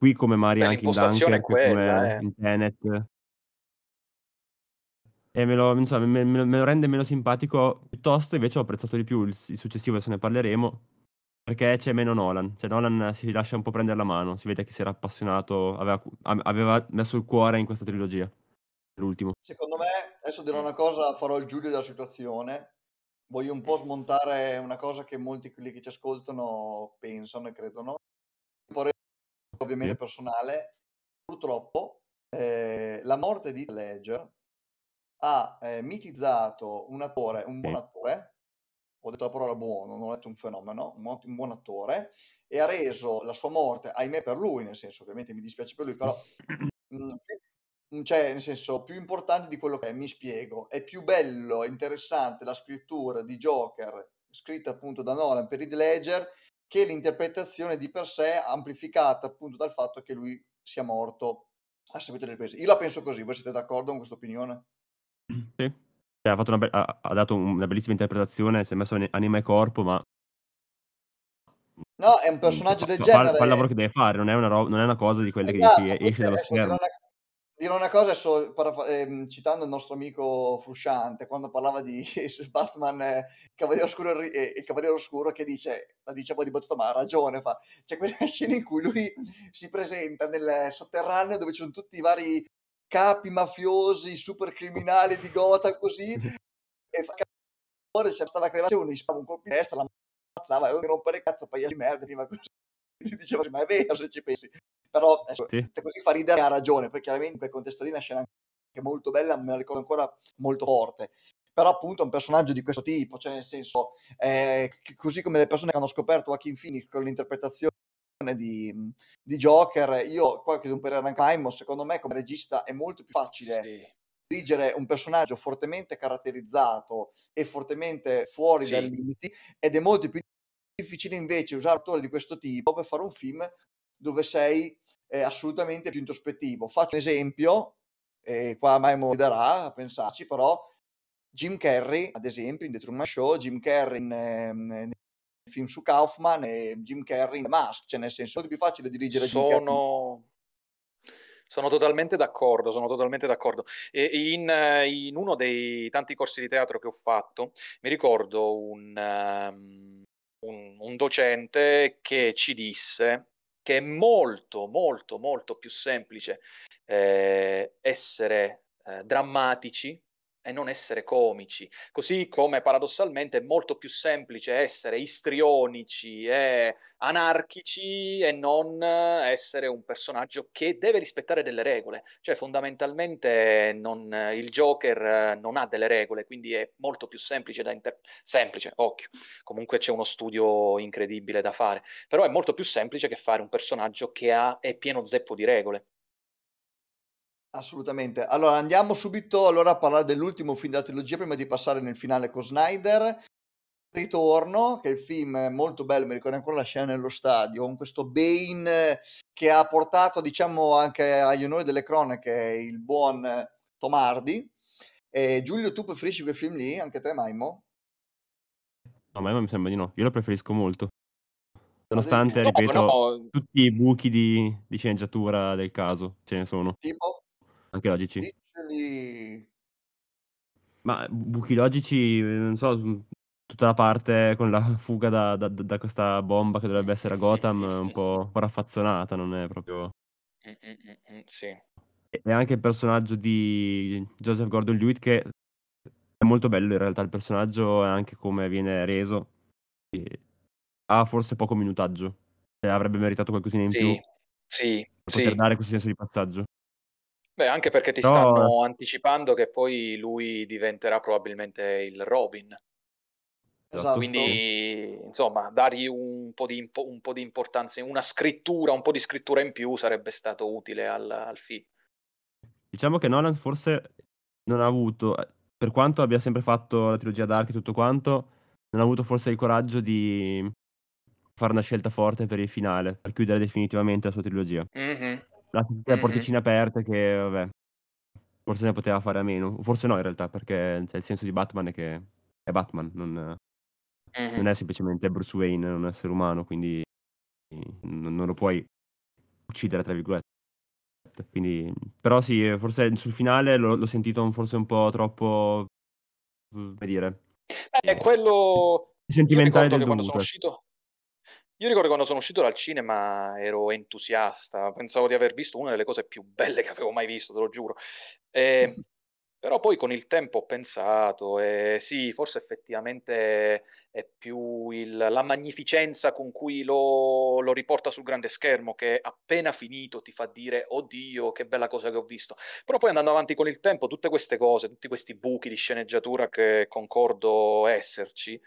Qui come Mari Beh, anche in Dunkirk, quella, come eh. in Tenet. E me lo, insomma, me, me- me lo rende meno simpatico. Piuttosto, invece, ho apprezzato di più il, il successivo, adesso ne parleremo. Perché c'è meno Nolan. Cioè, Nolan si lascia un po' prendere la mano. Si vede che si era appassionato, aveva, aveva messo il cuore in questa trilogia. L'ultimo. Secondo me, adesso dirò una cosa, farò il Giulio della situazione. Voglio un po' smontare una cosa che molti quelli che ci ascoltano pensano e credono. Ovviamente Sì. personale. Purtroppo eh, la morte di Ledger ha eh, mitizzato un attore, un buon attore, ho detto la parola buono, non ho detto un fenomeno, un, un buon attore, e ha reso la sua morte, ahimè per lui, nel senso, ovviamente mi dispiace per lui, però mh, più- cioè, nel senso, più importante di quello che è, mi spiego, è più bello e interessante la scrittura di Joker, scritta appunto da Nolan per Heath Ledger, che l'interpretazione di per sé amplificata appunto dal fatto che lui sia morto a seguito delle riprese. Io la penso così, voi siete d'accordo con questa opinione? Sì. Cioè, ha, fatto una be- ha, ha dato una bellissima interpretazione, si è messo anima e corpo, ma No, è un personaggio fa, del fa- fa- fa il genere. lavoro che deve fare, non è una, ro- non è una cosa di quelle che Esatto, dici poi esce dallo schermo. una, dirò una cosa, adesso, paraf- ehm, citando il nostro amico Frusciante, quando parlava di Batman, eh, Cavaliere Oscuro e Ri- e il Cavaliere Oscuro, che dice, la dice poi di battuta, ma ha ragione, fa. C'è quella scena in cui lui si presenta nel sotterraneo dove ci sono tutti i vari capi mafiosi, super criminali di Gotham, così, e fa cazzo, c'è stava crevando uno, gli spava un colpo in testa, la ammazzava, e rompere cazzo, paia di merda, veniva così. Diceva, ma è vero se ci pensi. Però adesso, Sì. così fa ridere ha ragione, poi chiaramente quel contesto lì una scena anche molto bella, me la ricordo ancora molto forte. Però appunto è un personaggio di questo tipo, cioè nel senso, eh, che- così come le persone che hanno scoperto Joaquin Phoenix con l'interpretazione di, di Joker, io qua chiedo un parere anche a Maimo, secondo me come regista è molto più facile Sì. dirigere un personaggio fortemente caratterizzato e fortemente fuori Sì. dai limiti ed è molto più difficile invece usare un attore di questo tipo per fare un film dove sei eh, assolutamente più introspettivo. Faccio un esempio, e qua Maimo mi a pensarci, però Jim Carrey, ad esempio, in The Truman Show, Jim Carrey in, ehm, nel film su Kaufman e Jim Carrey in The Mask, cioè nel senso è molto più facile dirigere. Sono, sono totalmente d'accordo, sono totalmente d'accordo. In, in uno dei tanti corsi di teatro che ho fatto, mi ricordo un, um, un, un docente che ci disse che è molto, molto, molto più semplice eh, essere eh, drammatici e non essere comici, così come paradossalmente è molto più semplice essere istrionici e anarchici e non essere un personaggio che deve rispettare delle regole, cioè fondamentalmente non, il Joker non ha delle regole, quindi è molto più semplice da inter... semplice, occhio, comunque c'è uno studio incredibile da fare, però è molto più semplice che fare un personaggio che ha, è pieno zeppo di regole. Assolutamente. Allora andiamo subito allora a parlare dell'ultimo film della trilogia prima di passare nel finale con Snyder. Ritorno, che è il film molto bello, mi ricordo ancora la scena nello stadio, con questo Bane che ha portato diciamo anche agli onori delle cronache il buon Tom Hardy. E Giulio, tu preferisci quel film lì? Anche te, Maimo? No, Maimo mi sembra di no. Io lo preferisco molto. Nonostante, No, ripeto, no. tutti i buchi di, di sceneggiatura del caso ce ne sono, Tipo? Anche logici. Dicceli. Ma buchi logici, non so, tutta la parte con la fuga da, da- da questa bomba che dovrebbe essere a Gotham è un po', un po' raffazzonata, non è proprio... Mm, mm, mm, mm, sì. E anche il personaggio di Joseph Gordon-Levitt che è molto bello in realtà, il personaggio e anche come viene reso. E ha forse poco minutaggio, cioè, avrebbe meritato qualcosina in più Sì, sì, per poter sì. dare questo senso di passaggio. Beh, anche perché ti Però- stanno anticipando che poi lui diventerà probabilmente il Robin. Esatto. Quindi, insomma, dargli un po' di, un po' di importanza, una scrittura, un po' di scrittura in più sarebbe stato utile al, al film. Diciamo che Nolan forse non ha avuto, per quanto abbia sempre fatto la trilogia Dark e tutto quanto, non ha avuto forse il coraggio di fare una scelta forte per il finale, per chiudere definitivamente la sua trilogia. Mhm. Lascia tutte le Mhm. porticine aperte che, vabbè, forse ne poteva fare a meno. Forse no, in realtà, perché cioè, il senso di Batman è che è Batman, non, Mhm. non è semplicemente Bruce Wayne, è un essere umano, quindi non, non lo puoi uccidere, tra virgolette. Quindi, però sì, forse sul finale l'ho, l'ho sentito forse un po' troppo, come dire, Eh, quello... Io sentimentale ricordo del quando sono dovuto. uscito... Io ricordo quando sono uscito dal cinema ero entusiasta, pensavo di aver visto una delle cose più belle che avevo mai visto, te lo giuro. E- però poi con il tempo ho pensato, e sì, forse effettivamente è più il- la magnificenza con cui lo, lo riporta sul grande schermo che appena finito ti fa dire, oddio, che bella cosa che ho visto. Però poi andando avanti con il tempo, tutte queste cose, tutti questi buchi di sceneggiatura che concordo esserci,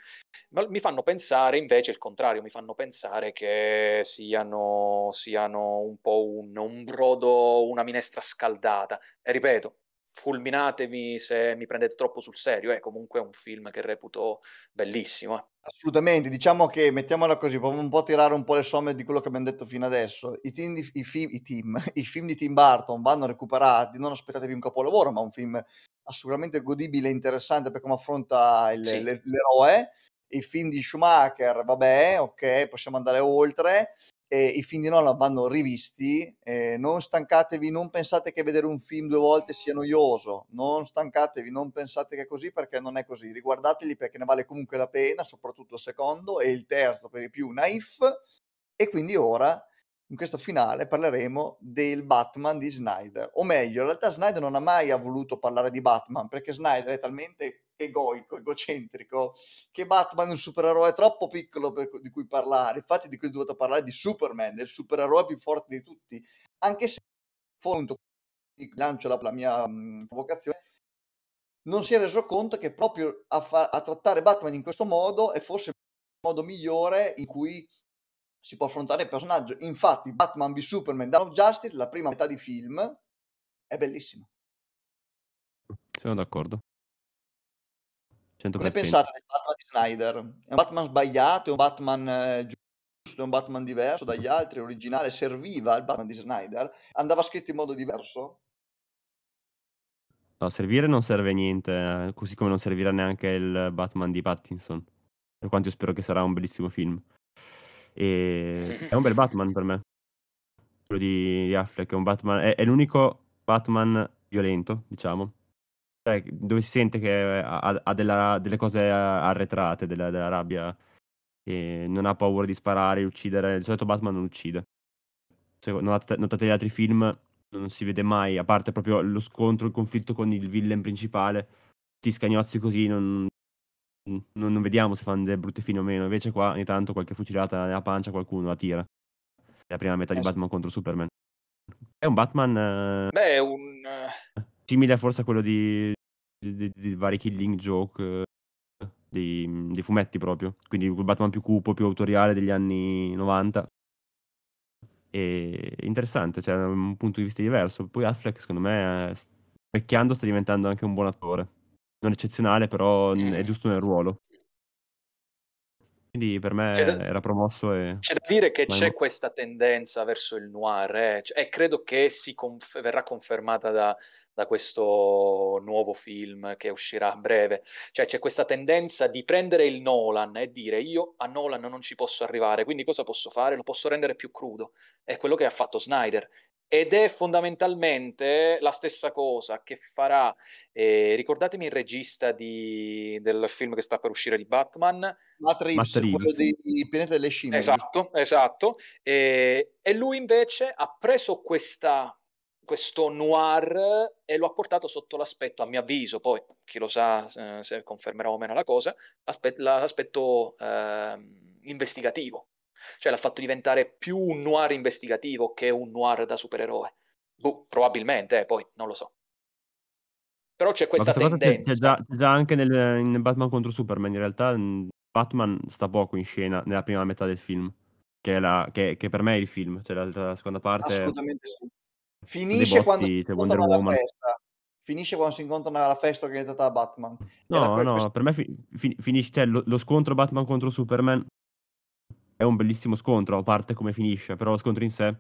mi fanno pensare invece il contrario, mi fanno pensare che siano, siano un po' un, un brodo, una minestra scaldata. E ripeto, fulminatemi se mi prendete troppo sul serio, è comunque un film che reputo bellissimo. eh. Assolutamente, diciamo che mettiamola così, proviamo un po' a tirare un po' le somme di quello che abbiamo detto fino adesso. I, team di- i fi- i team- i film di Tim Burton vanno recuperati, non aspettatevi un capolavoro, ma un film assolutamente godibile e interessante per come affronta il- Sì. le- l'eroe. I film di Schumacher, vabbè, ok, possiamo andare oltre. E I film di Nolan vanno rivisti, eh, non stancatevi, non pensate che vedere un film due volte sia noioso, non stancatevi, non pensate che è così perché non è così, riguardateli perché ne vale comunque la pena, soprattutto il secondo e il terzo per di più Naif. E quindi ora, in questo finale, parleremo del Batman di Snyder. O meglio, in realtà Snyder non ha mai voluto parlare di Batman perché Snyder è talmente egoico, egocentrico, che Batman è un supereroe troppo piccolo per di cui parlare. Infatti di cui è dovuto parlare di Superman, del supereroe più forte di tutti. Anche se, appunto, lancio la, la mia mh, provocazione, non si è reso conto che proprio a, fa- a trattare Batman in questo modo è forse il modo migliore in cui si può affrontare il personaggio. Infatti, Batman v Superman Dawn of Justice, la prima metà di film, è bellissima. Sono d'accordo. Cosa 100%. ne pensate del Batman di Snyder? È un Batman sbagliato? È un Batman eh, giusto? È un Batman diverso dagli altri? Originale? Serviva il Batman di Snyder? Andava scritto in modo diverso? No, servire non serve niente, eh, così come non servirà neanche il Batman di Pattinson. Per quanto io spero che sarà un bellissimo film. E è un bel Batman per me. Quello di Affleck è un Batman, è, è l'unico Batman violento, diciamo. Cioè, dove si sente che ha, ha della, delle cose arretrate, della, della rabbia, e non ha paura di sparare, uccidere. Di solito Batman non uccide. Notate, notate gli altri film, non si vede mai, a parte proprio lo scontro, il conflitto con il villain principale, tutti scagnozzi così, non, non, non vediamo se fanno delle brutte fine o meno. Invece qua ogni tanto qualche fucilata nella pancia qualcuno la tira. È la prima metà di Batman contro Superman. È un Batman... Eh, Beh, è un... Eh, simile forse a quello di, di, di, vari Killing Joke eh, dei, dei, fumetti proprio. Quindi il Batman più cupo, più autoriale degli anni 90. E interessante, cioè un punto di vista diverso. Poi Affleck, secondo me, vecchiando sta diventando anche un buon attore. Non eccezionale, però è mm. giusto nel ruolo. Quindi per me da, era promosso e... C'è da dire che c'è questa tendenza verso il noir eh? Cioè, e credo che si conf- verrà confermata da, da, questo nuovo film che uscirà a breve. Cioè c'è questa tendenza di prendere il Nolan e dire io a Nolan non ci posso arrivare, quindi cosa posso fare? Lo posso rendere più crudo. È quello che ha fatto Snyder ed è fondamentalmente la stessa cosa che farà, eh, ricordatemi il regista di, del film che sta per uscire di Batman. Matrix, quello di Pianeta delle Scimmie. Esatto, esatto. E, e lui invece ha preso questa, questo noir e lo ha portato sotto l'aspetto, a mio avviso, poi chi lo sa eh, se confermerà o meno la cosa, l'aspetto eh, investigativo cioè l'ha fatto diventare più un noir investigativo che un noir da supereroe. Boh, probabilmente, eh, poi non lo so. Però c'è questa tendenza. C'è già, c'è già, anche nel, in Batman contro Superman, in realtà Batman sta poco in scena nella prima metà del film, che, è la, che, che per me è il film, cioè la, la seconda parte... Assolutamente sì. Finisce botti, quando si incontrano alla festa. Finisce quando si incontrano alla festa organizzata da Batman. No, no, questa... per me fi, fi, finisce, cioè, lo, lo, scontro Batman contro Superman è un bellissimo scontro, a parte come finisce, però lo scontro in sé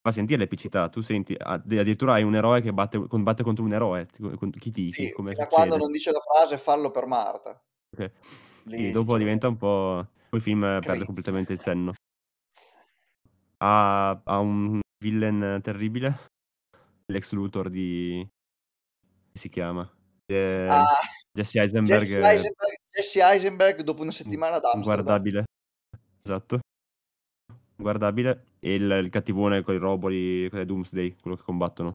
fa sentire l'epicità. Tu senti, addirittura hai un eroe che batte, combatte contro un eroe. Chi ti sì, come da quando non dice la frase fallo per Marta. Okay. Lì, dopo diventa un po'... Poi il film Creed. perde completamente il senno. Ha, ha un villain terribile, l'ex Luthor di... si chiama? Eh, ah, Jesse Eisenberg. Jesse Eisenberg, Jesse Eisenberg dopo una settimana d'Amsterdam. Guardabile. Esatto. Guardabile. E il, il cattivone con i roboli, con i Doomsday, quello che combattono.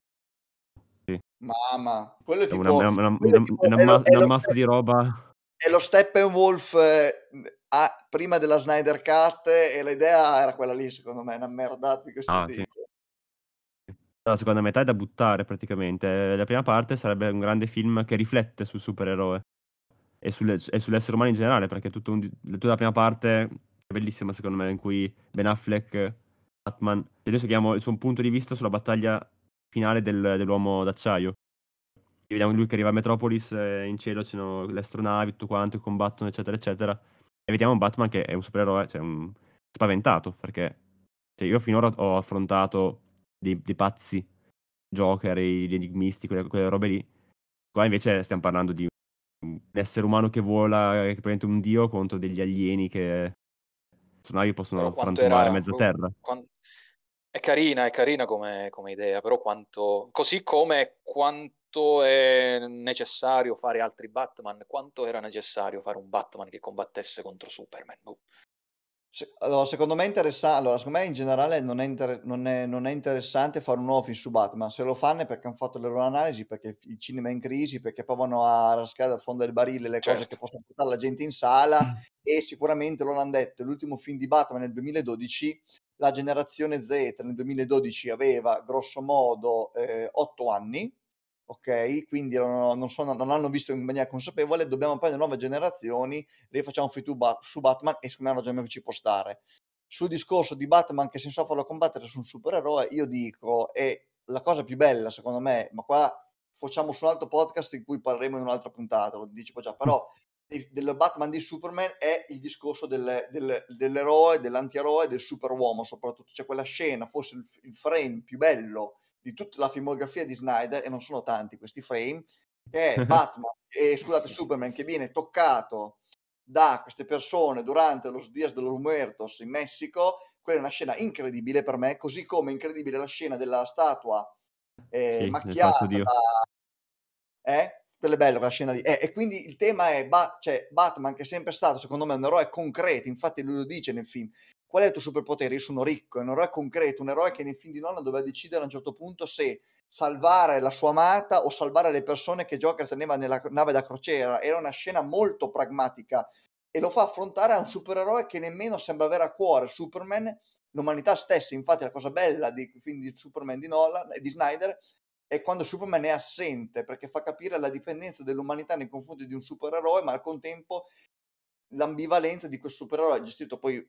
Sì. Mamma, quello è tipo... Una, una, una, una, tipo, una, ma- una massa di roba. È lo Steppenwolf eh, a, prima della Snyder Cut e l'idea era quella lì, secondo me, una merda di questo ah, tipo. Sì. La seconda metà è da buttare praticamente. La prima parte sarebbe un grande film che riflette sul supereroe e, sulle, e sull'essere umano in generale, perché tutta, un, tutta la prima parte bellissima secondo me in cui Ben Affleck, Batman, e noi il suo punto di vista sulla battaglia finale del, dell'uomo d'acciaio. E vediamo lui che arriva a Metropolis, eh, in cielo c'erano le astronavi, tutto quanto, combattono, eccetera, eccetera. E vediamo Batman che è un supereroe, cioè un... spaventato, perché cioè, io finora ho affrontato dei, dei pazzi, Joker, gli enigmisti, quelle, quelle robe lì. Qua invece stiamo parlando di un essere umano che vola, che è un dio contro degli alieni che navi possono frantumare era, mezza terra. Quant... È carina, è carina come, come, idea, però quanto... Così come quanto è necessario fare altri Batman, quanto era necessario fare un Batman che combattesse contro Superman. Se, allora, secondo me è interessante. Allora, secondo me in generale non è, inter- non, è, non è, interessante fare un nuovo film su Batman. Se lo fanno è perché hanno fatto le loro analisi, perché il cinema è in crisi, perché provano a rascare dal fondo del barile le certo. cose che possono portare la gente in sala. Mm. E sicuramente loro hanno detto: l'ultimo film di Batman nel 2012, la generazione Z nel 2012 aveva grosso modo eh, 8 anni ok? Quindi non, sono, non, hanno visto in maniera consapevole, dobbiamo prendere nuove generazioni, rifacciamo fit ba- su Batman e secondo me è che ci può stare. Sul discorso di Batman che senza farlo combattere su un supereroe, io dico, è la cosa più bella secondo me, ma qua facciamo su un altro podcast in cui parleremo in un'altra puntata, lo dicevo già, però del Batman di Superman è il discorso del, del, dell'eroe, dell'antieroe, del superuomo soprattutto, c'è quella scena, forse il, il frame più bello di tutta la filmografia di Snyder, e non sono tanti questi frame, è Batman, e scusate, Superman, che viene toccato da queste persone durante los Dias de los Muertos in Messico, quella è una scena incredibile per me, così come incredibile la scena della statua eh, Sì, macchiata da... Eh? Quella è bella quella scena lì. Eh, e quindi il tema è Ba- cioè, Batman che è sempre stato, secondo me, un eroe concreto, infatti lui lo dice nel film, qual è il tuo superpotere? Io sono ricco, è un eroe concreto, un eroe che nei film di Nolan doveva decidere a un certo punto se salvare la sua amata o salvare le persone che Joker teneva nella nave da crociera. Era una scena molto pragmatica e lo fa affrontare a un supereroe che nemmeno sembra avere a cuore Superman, l'umanità stessa. Infatti, la cosa bella di film di Superman di Nolan e di Snyder è quando Superman è assente perché fa capire la dipendenza dell'umanità nei confronti di un supereroe, ma al contempo l'ambivalenza di questo supereroe gestito poi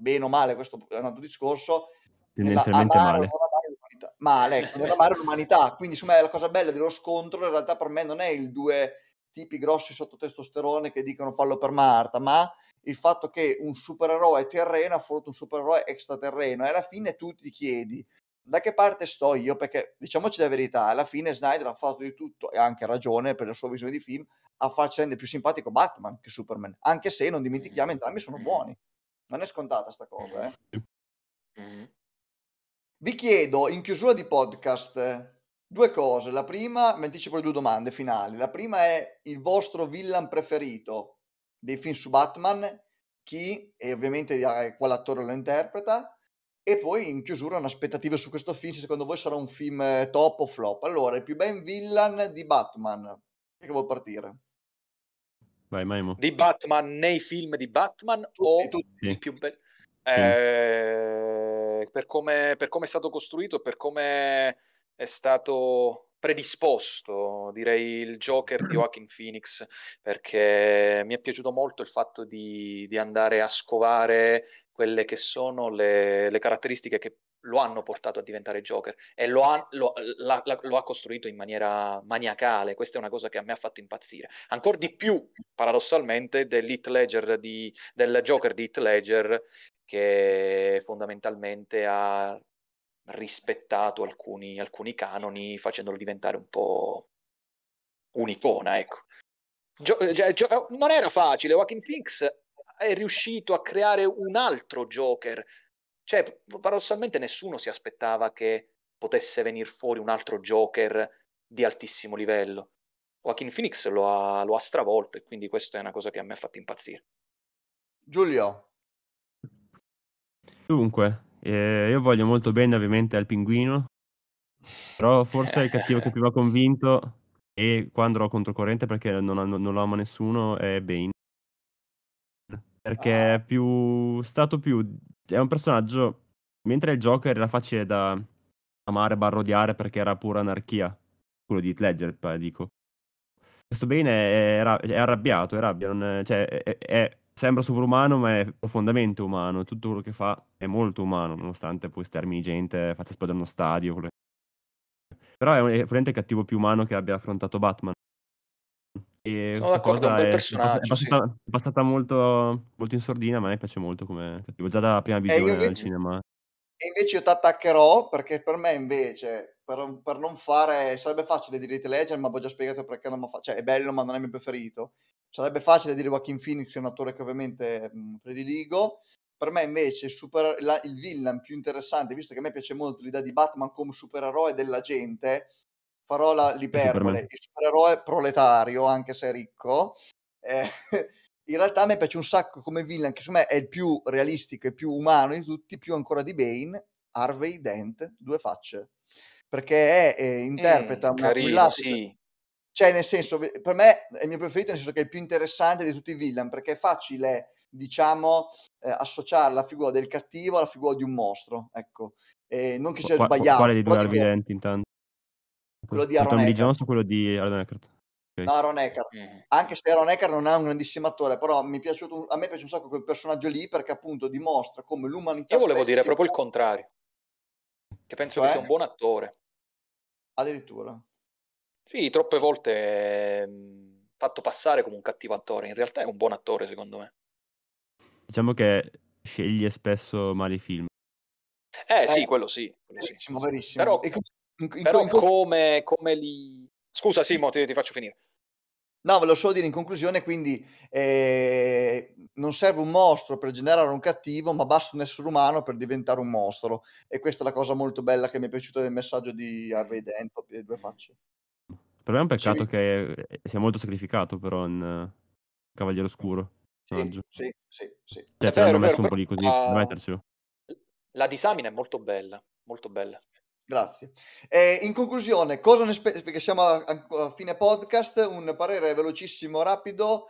bene o male, questo è un altro discorso, Tendenzialmente male. non amare l'umanità. Male, ecco, nell'amare l'umanità. Quindi, insomma, la cosa bella dello scontro in realtà per me non è il due tipi grossi sotto testosterone che dicono fallo per Marta, ma il fatto che un supereroe terreno affronta un supereroe extraterreno e alla fine tu ti chiedi da che parte sto io? Perché diciamoci la verità, alla fine Snyder ha fatto di tutto e ha anche ragione per la sua visione di film a farci rendere più simpatico Batman che Superman, anche se non dimentichiamo entrambi sono buoni. Non è scontata sta cosa, eh. Mm. Vi chiedo in chiusura di podcast due cose. La prima, mi anticipo le due domande finali. La prima è il vostro villain preferito dei film su Batman, chi e ovviamente eh, quale attore lo interpreta. E poi in chiusura un'aspettativa su questo film, se secondo voi sarà un film eh, top o flop. Allora, il più ben villain di Batman. Che vuol partire? Vai, Maimo. Di Batman nei film di Batman Tutti, o tutti. il più bello? Eh, per come, per come è stato costruito per come è stato predisposto, direi il Joker di Joaquin Phoenix, perché mi è piaciuto molto il fatto di, di andare a scovare quelle che sono le, le caratteristiche che lo hanno portato a diventare Joker e lo ha, lo- la- la- lo ha costruito in maniera maniacale. Questa è una cosa che a me ha fatto impazzire. Ancora di più, paradossalmente, di, del Joker di Heath Ledger, che fondamentalmente ha rispettato alcuni, alcuni canoni, facendolo diventare un po' un'icona, ecco. Gio- cioè, gio- non era facile, Joaquin Phoenix è riuscito a creare un altro Joker. Cioè, paradossalmente nessuno si aspettava che potesse venire fuori un altro Joker di altissimo livello. Joaquin Phoenix lo ha, lo ha stravolto e quindi questa è una cosa che a me ha fatto impazzire. Giulio. Dunque, eh, io voglio molto bene ovviamente al pinguino, però forse il cattivo che più mi ha convinto e quando ero controcorrente perché non, non- non lo ama nessuno è Bane. Perché Ah. è più stato più è un personaggio mentre il Joker era facile da amare barra odiare perché era pura anarchia, quello di Ledger, dico. Questo Bane è, è ra- è arrabbiato, è rabbia, non- cioè, è- sembra sovrumano ma è profondamente umano, tutto quello che fa è molto umano, nonostante poi stermini gente, faccia esplodere uno stadio. quello- Però è, un- è cattivo più umano che abbia affrontato Batman. E Sono d'accordo, è un bel personaggio, è passata, è passata molto, molto in sordina, ma a me piace molto come cattivo, già dalla prima io visione al invece, cinema. e invece io ti attaccherò perché per me invece, per, per non fare, sarebbe facile dire Heath Ledger, ma ho già spiegato perché non mi fa, cioè è bello ma non è il mio preferito. Sarebbe facile dire Joaquin Phoenix, che è un attore che ovviamente mh, prediligo. Per me invece super, la- il villain più interessante, visto che a me piace molto l'idea di Batman come supereroe della gente, farò la, Anche per l'iperbole, il supereroe proletario, anche se ricco. Eh, in realtà a me piace un sacco come villain, che secondo me è il più realistico e più umano di tutti, più ancora di Bane, Harvey Dent, due facce. Perché è, eh, interpreta Mm, una, un carino, sì. cioè nel senso, per me è il mio preferito, nel senso che è il più interessante di tutti i villain, perché è facile, diciamo, eh, associare la figura del cattivo alla figura di un mostro, ecco. Eh, non che sia qua- sbagliato, quale dei due Harvey Dent intanto? Quello di Aaron Lee Eckhart. Jones o quello di Aaron Eckhart? Ok. No, Aaron Eckhart. Mm. Anche se Aaron Eckhart non è un grandissimo attore, però mi è piaciuto, a me piace un sacco quel personaggio lì perché appunto dimostra come l'umanità Io volevo dire proprio il un- contrario, che penso che sia Cioè? un buon attore. addirittura. Sì, troppe volte è mm, fatto passare come un cattivo attore, in realtà è un buon attore secondo me. Diciamo che sceglie spesso male i film. Eh sì, Eh, quello sì, quello sì. verissimo, verissimo. Però, E in, in- però in- come, come li, Scusa Simo, ti, ti faccio finire. No, ve lo so dire in conclusione, quindi eh, non serve un mostro per generare un cattivo, ma basta un essere umano per diventare un mostro. E questa è la cosa molto bella che mi è piaciuta del messaggio di Harvey Dent, le due facce. Per me è un peccato Sì. che sia molto sacrificato però in eh, Cavaliere Oscuro. Sì, sì, sì, sì. Cioè, vero, l'hanno è messo vero, un po' lì così mettercelo. La disamina è molto bella, molto bella. Grazie. Eh, in conclusione, cosa ne spe- perché siamo a, a- fine podcast, un parere velocissimo, rapido.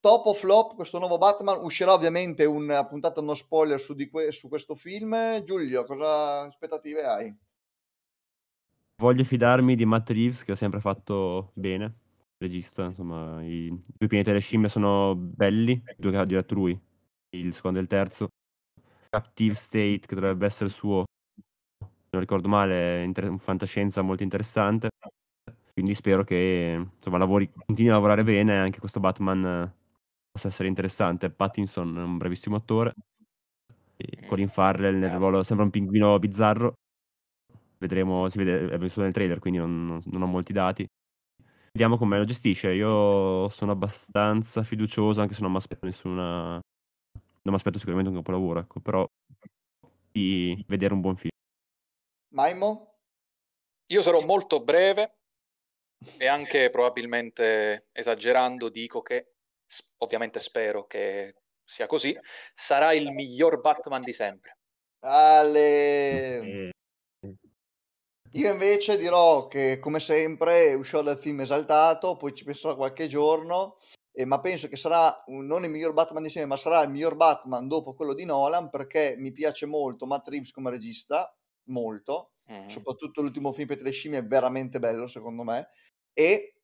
Top o flop, questo nuovo Batman, uscirà ovviamente una puntata no spoiler su, que- su questo film. Giulio, cosa aspettative hai? Voglio fidarmi di Matt Reeves che ha sempre fatto bene, regista, insomma, i due pianeti delle scimmie sono belli, due che ha diretto lui, il secondo e il terzo. Captive State, che dovrebbe essere il suo, non ricordo male, inter- fantascienza molto interessante. Quindi spero che insomma, lavori, continui a lavorare bene anche questo Batman eh, possa essere interessante. Pattinson è un bravissimo attore. E Colin Farrell nel ruolo sembra un pinguino bizzarro. Vedremo, si vede, è solo nel trailer, quindi non, non- non ho molti dati. Vediamo come lo gestisce. Io sono abbastanza fiducioso, anche se non mi aspetto nessuna. Non mi aspetto sicuramente un capolavoro, ecco, però di vedere un buon film. Maimo? Io sarò molto breve e anche probabilmente esagerando dico che, ovviamente spero che sia così, sarà il miglior Batman di sempre. Ale... E- Io invece dirò che, come sempre, uscirò dal film esaltato, poi ci penserò qualche giorno, eh, ma penso che sarà un- non il miglior Batman insieme, ma sarà il miglior Batman dopo quello di Nolan, perché mi piace molto Matt Reeves come regista, molto, Mm. soprattutto l'ultimo film per le scimmie è veramente bello, secondo me, e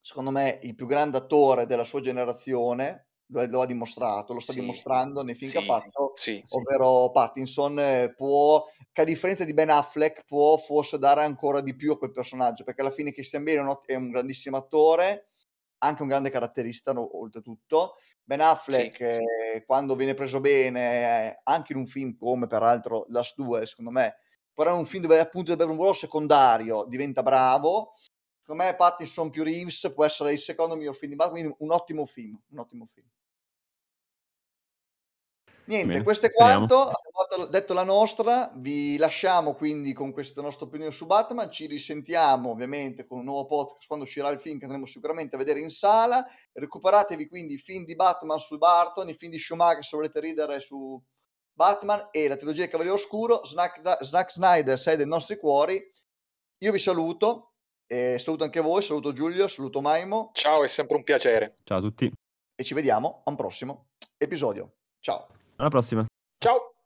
secondo me il più grande attore della sua generazione, lo, lo ha dimostrato, lo sta Sì. dimostrando nei film che ha Sì, fatto, sì, ovvero Pattinson, eh, può, che a differenza di Ben Affleck, può forse dare ancora di più a quel personaggio, perché alla fine Christian Bale è un, ot- è un grandissimo attore, anche un grande caratterista, oltretutto. Ben Affleck, Sì. eh, quando viene preso bene, eh, anche in un film come peraltro Last 2, secondo me, in un film dove appunto deve avere un ruolo secondario, diventa bravo. Secondo me Pattinson più Reeves può essere il secondo miglior film di Batman, quindi un ottimo film, un ottimo film. Niente, Bene, questo è quanto, abbiamo detto la nostra, vi lasciamo quindi con questa nostra opinione su Batman, ci risentiamo ovviamente con un nuovo podcast quando uscirà il film che andremo sicuramente a vedere in sala, recuperatevi quindi i film di Batman su Barton, i film di Schumacher se volete ridere su Batman e la trilogia del Cavaliere Oscuro, Snack, Snack Snyder sei dei nostri cuori, io vi saluto, e saluto anche voi, saluto Giulio, saluto Maimo Ciao, è sempre un piacere. Ciao a tutti, e ci vediamo a un prossimo episodio, ciao! alla prossima. Ciao.